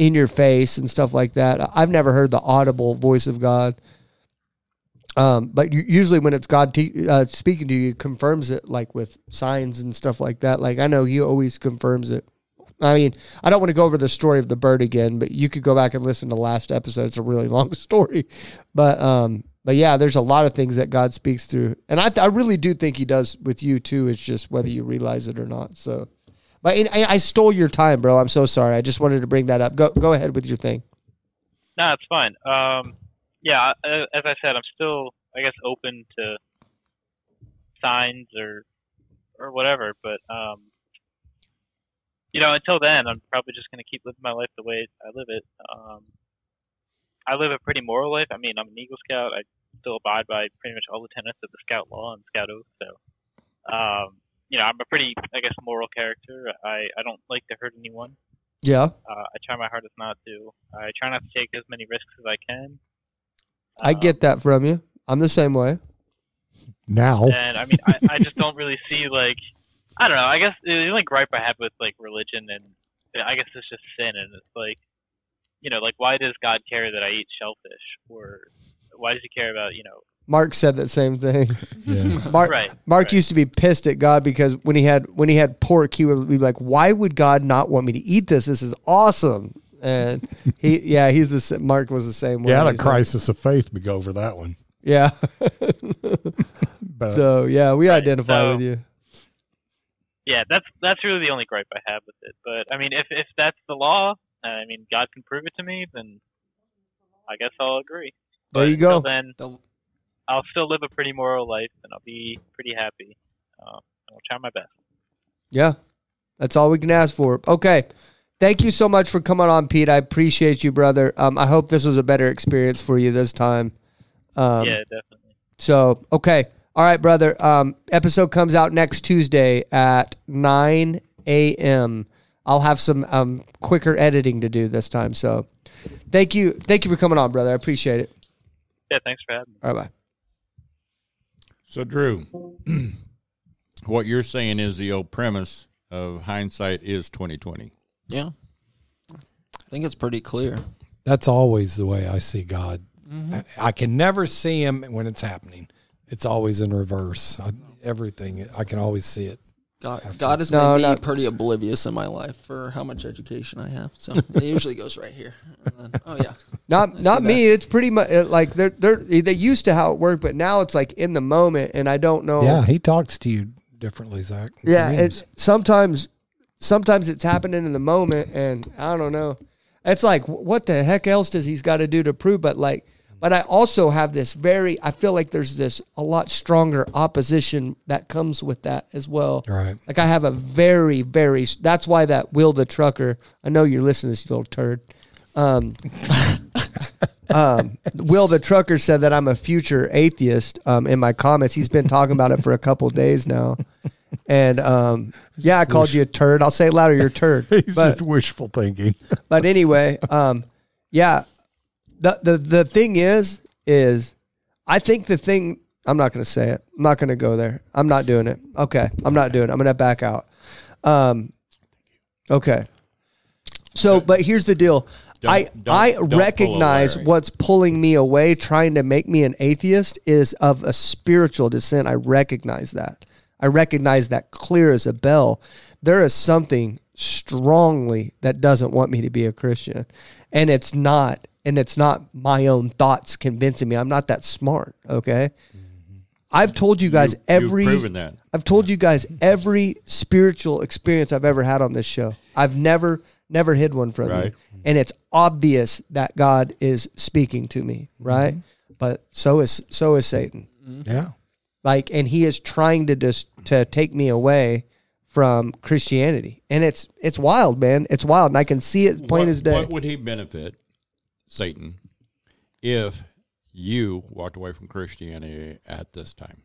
in your face and stuff like that. I've never heard the audible voice of God. Um, but usually when it's God te- uh, speaking to you, confirms it like with signs and stuff like that. Like I know he always confirms it. I mean, I don't want to go over the story of the bird again, but you could go back and listen to last episode. It's a really long story, but um, but yeah, there's a lot of things that God speaks through, and I I really do think He does with you too. It's just whether you realize it or not. So, but I, I stole your time, bro. I'm so sorry. I just wanted to bring that up. Go go ahead with your thing. No, it's fine. Um, yeah, as I said, I'm still, I guess, open to signs or or whatever. But um, you know, until then, I'm probably just gonna keep living my life the way I live it. Um, I live a pretty moral life. I mean, I'm an Eagle Scout. I still abide by pretty much all the tenets of the Scout Law and Scout Oath. So, um, you know, I'm a pretty, I guess, moral character. I I don't like to hurt anyone. Yeah, Uh, I try my hardest not to. I try not to take as many risks as I can. I Um, get that from you. I'm the same way. Now, and I mean, I, I just don't really see like, I don't know. I guess the only gripe I have with like religion and I guess it's just sin, and it's like, you know, like why does God care that I eat shellfish, or why does He care about you know? Mark said that same thing. yeah. Mark Right. Mark right. used to be pissed at God because when he had when he had pork, he would be like, "Why would God not want me to eat this? This is awesome." And he, yeah, he's the Mark was the same way. You had a He's like- crisis of faith to go over that one. Yeah. But so yeah, we Right, identify so- with you. Yeah, that's that's really the only gripe I have with it. But I mean, if if that's the law, uh, I mean, God can prove it to me, then I guess I'll agree. There But you go. Then The- I'll still live a pretty moral life, and I'll be pretty happy. Um, I'll try my best. Yeah, that's all we can ask for. Okay, thank you so much for coming on, Pete. I appreciate you, brother. Um, I hope this was a better experience for you this time. Um, yeah, definitely. So, okay. All right, brother. Um, episode comes out next Tuesday at 9 a.m. I'll have some um, quicker editing to do this time. So, thank you. Thank you for coming on, brother. I appreciate it. Yeah, thanks for having me. All right, bye. So, Drew, what you're saying is the old premise of hindsight is 2020. yeah. I think it's pretty clear. that's always the way I see God. Mm-hmm. I, I can never see him when it's happening. It's always in reverse. I, everything I can always see it. God, God has No, made me pretty oblivious in my life for how much education I have. So it usually goes right here. Then, oh yeah, Not I not see me. It's pretty much like they're they're they used to how it worked, but now it's like in the moment, and I don't know. Yeah, he talks to you differently, Zach. Yeah, Dreams. it's sometimes sometimes it's happening in the moment, and I don't know. It's like what the heck else does he's got to do to prove? But like, but I also have this very. I feel like there's this a lot stronger opposition that comes with that as well. right. Like I have a very very. That's why that Will the trucker. I know you're listening, to this you little turd. Um, um, Will the trucker said that I'm a future atheist. Um, in my comments, he's been talking about it for a couple days now, and um, yeah, I called you a turd. I'll say it louder, you're a turd. He's But just wishful thinking. but anyway, um, yeah, the the the thing is, is I think the thing. I'm not going to say it. I'm not going to go there. I'm not doing it. Okay, I'm not doing it. I'm going to back out. Um, okay. So, but here's the deal. Don't- I don't- I don't recognize Larry. what's pulling me away, trying to make me an atheist, is of a spiritual descent. I recognize that. I recognize that clear as a bell. There is something strongly that doesn't want me to be a Christian, and it's not. And it's not my own thoughts convincing me. I'm not that smart. Okay. I've told you guys You- every. You've proven that. I've told you guys every spiritual experience I've ever had on this show. I've never never hid one from Right. you, and it's obvious that God is speaking to me, right? Mm-hmm. But so is so is Satan. Mm-hmm. Yeah. Like, and he is trying to just to take me away from Christianity, and it's it's wild, man. It's wild, and I can see it plain what, as day. What would he benefit, Satan, if you walked away from Christianity at this time?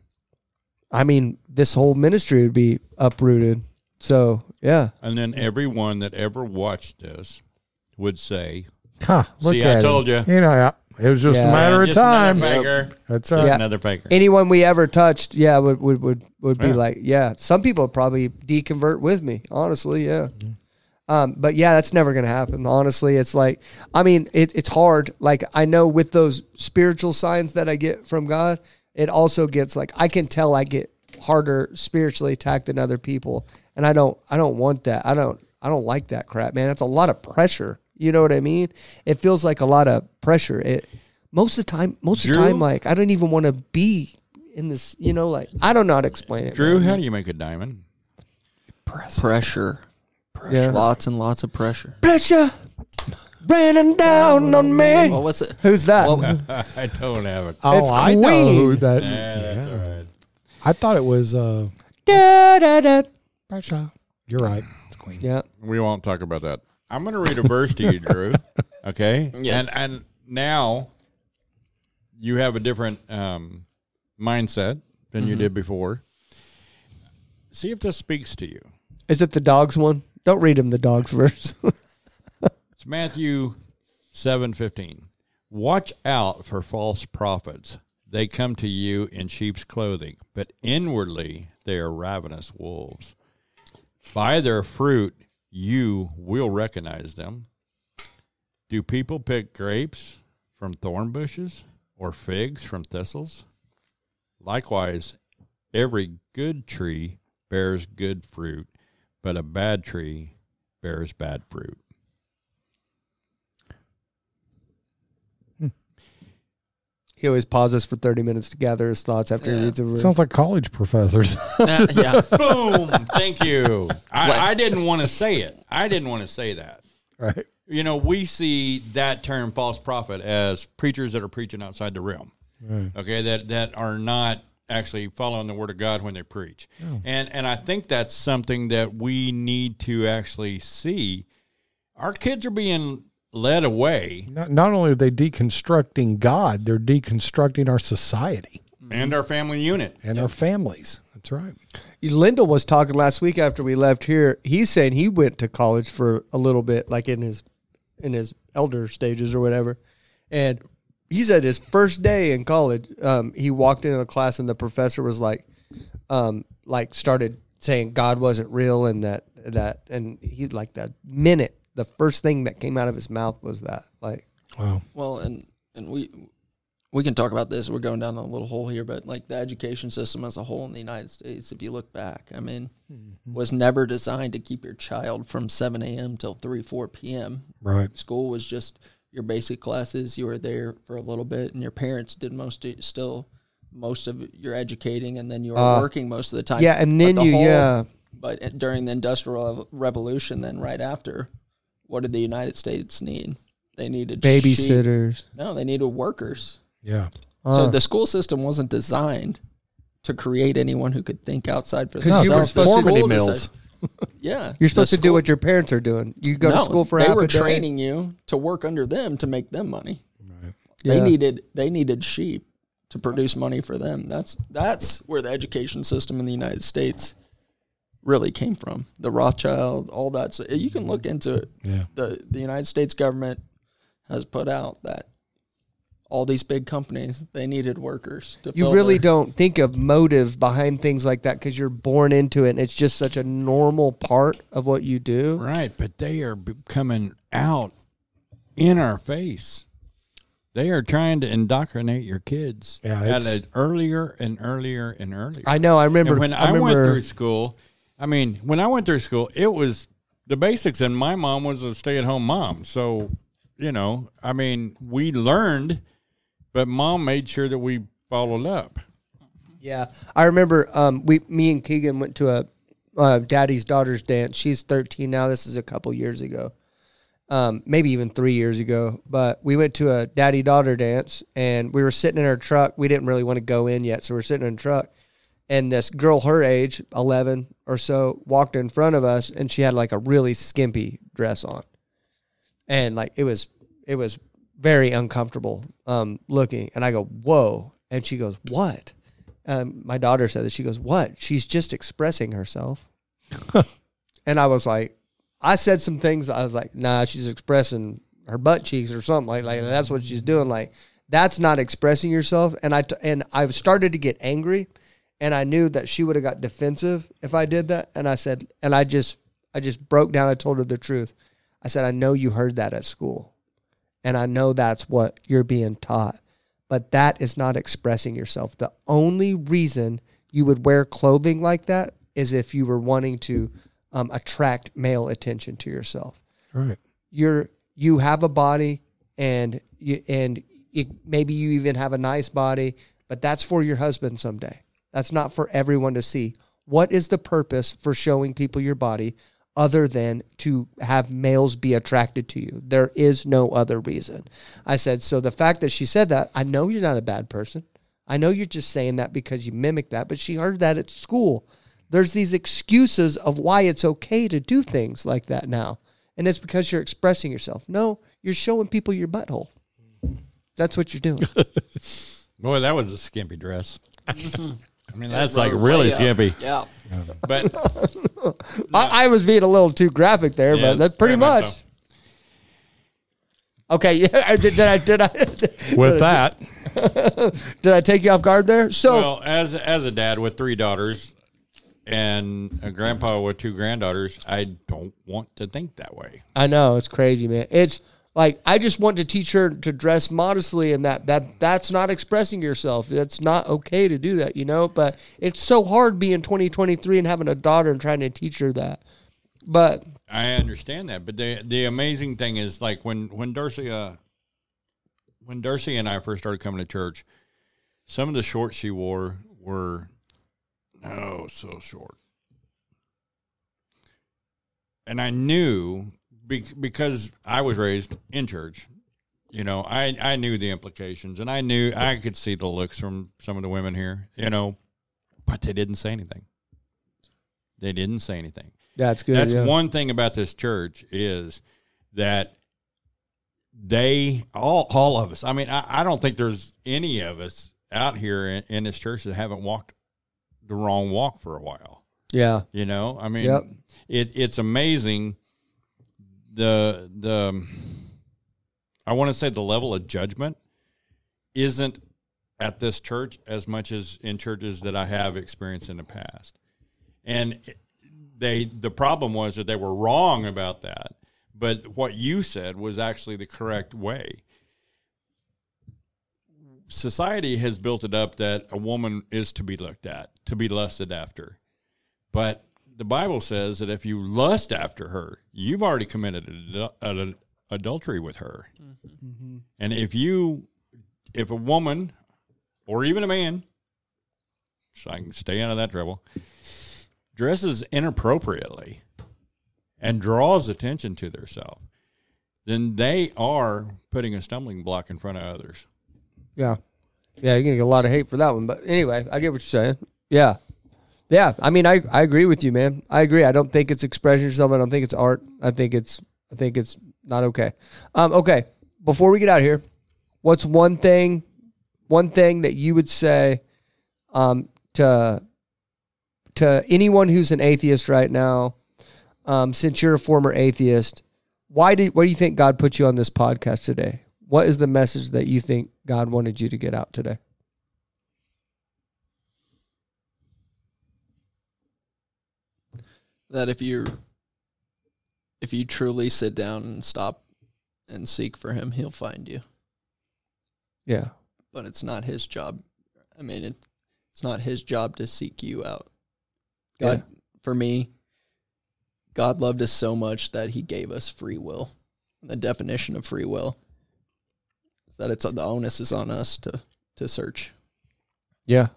I mean, this whole ministry would be uprooted. So yeah, And then everyone that ever watched this would say, Huh, look See, I told him. you. You know, it was just Yeah. a matter "Yeah, of just time. Another faker. That's right. Yeah. another faker. anyone we ever touched, yeah, would would would, would be Yeah. like, yeah. Some people would probably deconvert with me, honestly, yeah. Mm-hmm. Um, but yeah, that's never gonna happen. Honestly, it's like, I mean, it, it's hard. Like I know with those spiritual signs that I get from God, it also gets like I can tell I get harder spiritually attacked than other people, and I don't, I don't want that. I don't, I don't like that crap, man. It's a lot of pressure. You know what I mean? It feels like a lot of pressure. It most of the time, most of the time, like I don't even want to be in this. You know, like I don't know how to explain it. Drew, man. how do you make a diamond? Pressure. Yeah. Lots and lots of pressure. pressure raining down on me. What was it? Who's that? What, I don't have it. Oh, It's I know who Queen. that. Yeah, that's all right. I thought it was uh, Da, da, da. Pressure. You're right. It's Queen. Yeah. We won't talk about that. I'm going to read a verse to you, Drew. Okay. Yes. And and now you have a different um, mindset than you did before. See if this speaks to you. Is it the dogs one? Don't read him the dogs verse. It's Matthew seven fifteen. Watch out for false prophets. They come to you in sheep's clothing, but inwardly they are ravenous wolves. By their fruit you will recognize them. Do people pick grapes from thorn bushes or figs from thistles? Likewise, every good tree bears good fruit, but a bad tree bears bad fruit. Hmm. he always pauses for 30 minutes to gather his thoughts after he reads a verse. Sounds like college professors. yeah, yeah. Boom! Thank you. I, I didn't want to say it. I didn't want to say that. right. You know, we see that term false prophet as preachers that are preaching outside the realm. Okay, that that are not actually following the word of God when they preach. Hmm. And and I think that's something that we need to actually see. Our kids are being led away Not, not only are they deconstructing God, they're deconstructing our society mm-hmm. and our family unit. and our families. That's right. Linda was talking last week after we left here. He's saying he went to college for a little bit, like in his in his elder stages or whatever. And he said his first day in college, um, he walked into a class and the professor was like, um, like started saying God wasn't real and that that and he like that minute, the first thing that came out of his mouth was that like Wow. Well, and and we we can talk about this. We're going down a little hole here, but like the education system as a whole in the United States, if you look back, I mean, was never designed to keep your child from 7 a.m. till 3, 4 p.m. Right. School was just your basic classes. You were there for a little bit, and your parents did most of, still most of your educating, and then you were Uh, working most of the time. yeah, and then the you whole- yeah But during the Industrial Revolution, then right after, what did the United States need? They needed sheep. babysitters. No, they needed workers. Yeah. So Uh, the school system wasn't designed to create anyone who could think outside for 'Cause you were themselves. The supposed to- Formative mills. Yeah, you're supposed to do what your parents are doing. You go to school for they half were a day. training you to work under them to make them money. They Yeah. needed they needed sheep to produce money for them. That's that's where the education system in the United States really came from. The Rothschild, all that. So you can look into it. Yeah. The the United States government has put out that all these big companies they needed workers to you fill really their- don't think of motive behind things like that because you're born into it and it's just such a normal part of what you do Right, but they are coming out in our face. They are trying to indoctrinate your kids Yeah, at an earlier and earlier and earlier. i know i remember And when i, I, remember went through school, I mean, when I went through school, it was the basics, and my mom was a stay-at-home mom. So, you know, I mean, we learned, but mom made sure that we followed up. yeah i remember um we me and keegan went to a uh, daddy's daughter's dance she's 13 now this is a couple years ago um, maybe even three years ago. But we went to a daddy daughter dance, and we were sitting in our truck. We didn't really want to go in yet, so we're sitting in a truck. And this girl, her age, eleven or so, walked in front of us, and she had like a really skimpy dress on, and like it was it was very uncomfortable um, looking. And I go, "Whoa!" And she goes, "What?" Um, my daughter said that. She goes, "What?" She's just expressing herself. and I was like, I said some things. I was like, "Nah, she's expressing her butt cheeks or something like like that's what she's doing." Like that's not expressing yourself. And I t- and I've started to get angry, and I knew that she would have got defensive if I did that. And I said, and I just I just broke down. I told her the truth. I said, I know you heard that at school, and I know that's what you're being taught, but that is not expressing yourself. The only reason you would wear clothing like that is if you were wanting to um, attract male attention to yourself. Right. You're you have a body, and you and it, maybe you even have a nice body, but that's for your husband someday. That's not for everyone to see. What is the purpose for showing people your body other than to have males be attracted to you? There is no other reason. I said, so the fact that she said that, I know you're not a bad person. I know you're just saying that because you mimic that, but she heard that at school. There's these excuses of why it's okay to do things like that now. And it's because you're expressing yourself. No, you're showing people your butthole. That's what you're doing. Boy, that was a skimpy dress. I mean, that's like really skimpy. Yeah. But I, I was being a little too graphic there, Yeah, but that's pretty very much much. so. Okay, yeah. Did, did I did I With that, did I take you off guard there? So well, as as a dad with three daughters and a grandpa with two granddaughters, I don't want to think that way. I know it's crazy, man. It's like I just want to teach her to dress modestly, and that that that's not expressing yourself. It's not okay to do that, you know. But it's so hard being 2023 and having a daughter and trying to teach her that. But I understand that, but the the amazing thing is like when when Darcy uh when Darcy and I first started coming to church, some of the shorts she wore were oh so short, and I knew because I was raised in church. You know, I I knew the implications, and I knew I could see the looks from some of the women here. You know, but they didn't say anything. They didn't say anything. that's good. That's yeah. one thing about this church is that they all all of us. I mean, I, I don't think there's any of us out here in, in this church that haven't walked the wrong walk for a while. Yeah, You know, I mean, Yep. it it's amazing the the um, I want to say the level of judgment isn't at this church as much as in churches that I have experienced in the past. And they the problem was that they were wrong about that, but what you said was actually the correct way. Society has built it up that a woman is to be looked at, to be lusted after. But the Bible says that if you lust after her, you've already committed adul- ad- adultery with her. Mm-hmm. And if you, if a woman or even a man, so I can stay out of that trouble, dresses inappropriately and draws attention to themselves, then they are putting a stumbling block in front of others. yeah, yeah. You're gonna get a lot of hate for that one, but anyway, I get what you're saying. Yeah, yeah. I mean, I I agree with you, man. I agree. I don't think it's expressing yourself. I don't think it's art. I think it's I think it's not okay. Um, okay. Before we get out here, what's one thing, one thing that you would say, um, to to anyone who's an atheist right now, um, since you're a former atheist, why did why do you think God put you on this podcast today? What is the message that you think God wanted you to get out today? That if you if you truly sit down and stop and seek for him, he'll find you. Yeah. But it's not his job. I mean, it, it's not his job to seek you out. God, for me, God loved us so much that he gave us free will. And the definition of free will is that it's the onus is on us to to search. Yeah.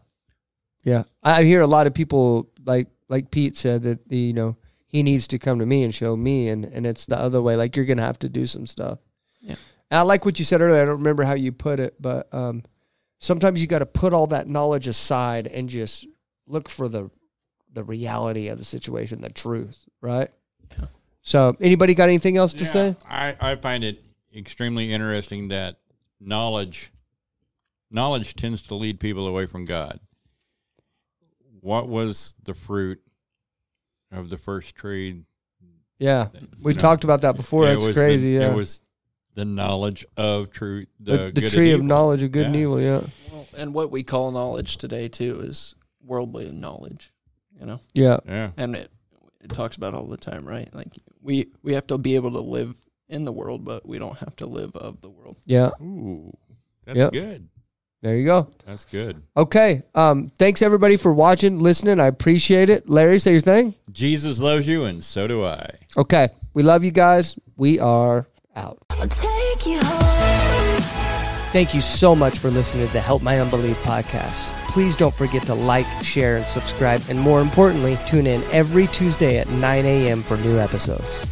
Yeah. I hear a lot of people like like Pete said that the you know he needs to come to me and show me, and and it's the other way. Like you're gonna have to do some stuff. Yeah. And I like what you said earlier. I don't remember how you put it, but um, sometimes you got to put all that knowledge aside and just look for the the reality of the situation, the truth, right? Yeah. So, anybody got anything else to Yeah, say? I, I find it extremely interesting that knowledge knowledge tends to lead people away from God. What was the fruit of the first tree? Yeah, we know, talked about that before. it That's crazy. The, yeah, It was the knowledge of truth, the, the, the good tree of knowledge of good and evil. Yeah, Well, and what we call knowledge today too is worldly knowledge. You know, yeah, Yeah, and it it talks about all the time, right? Like we we have to be able to live in the world, but we don't have to live of the world. yeah. ooh, that's Yep. good. There you go. That's good. Okay. Um, thanks everybody for watching, listening. I appreciate it. Larry, say your thing. Jesus loves you, and so do I. Okay. We love you guys. We are out. I'll take you home. Thank you so much for listening to the Help My Unbelief podcast. Please don't forget to like, share, and subscribe. And more importantly, tune in every Tuesday at 9 a.m. for new episodes.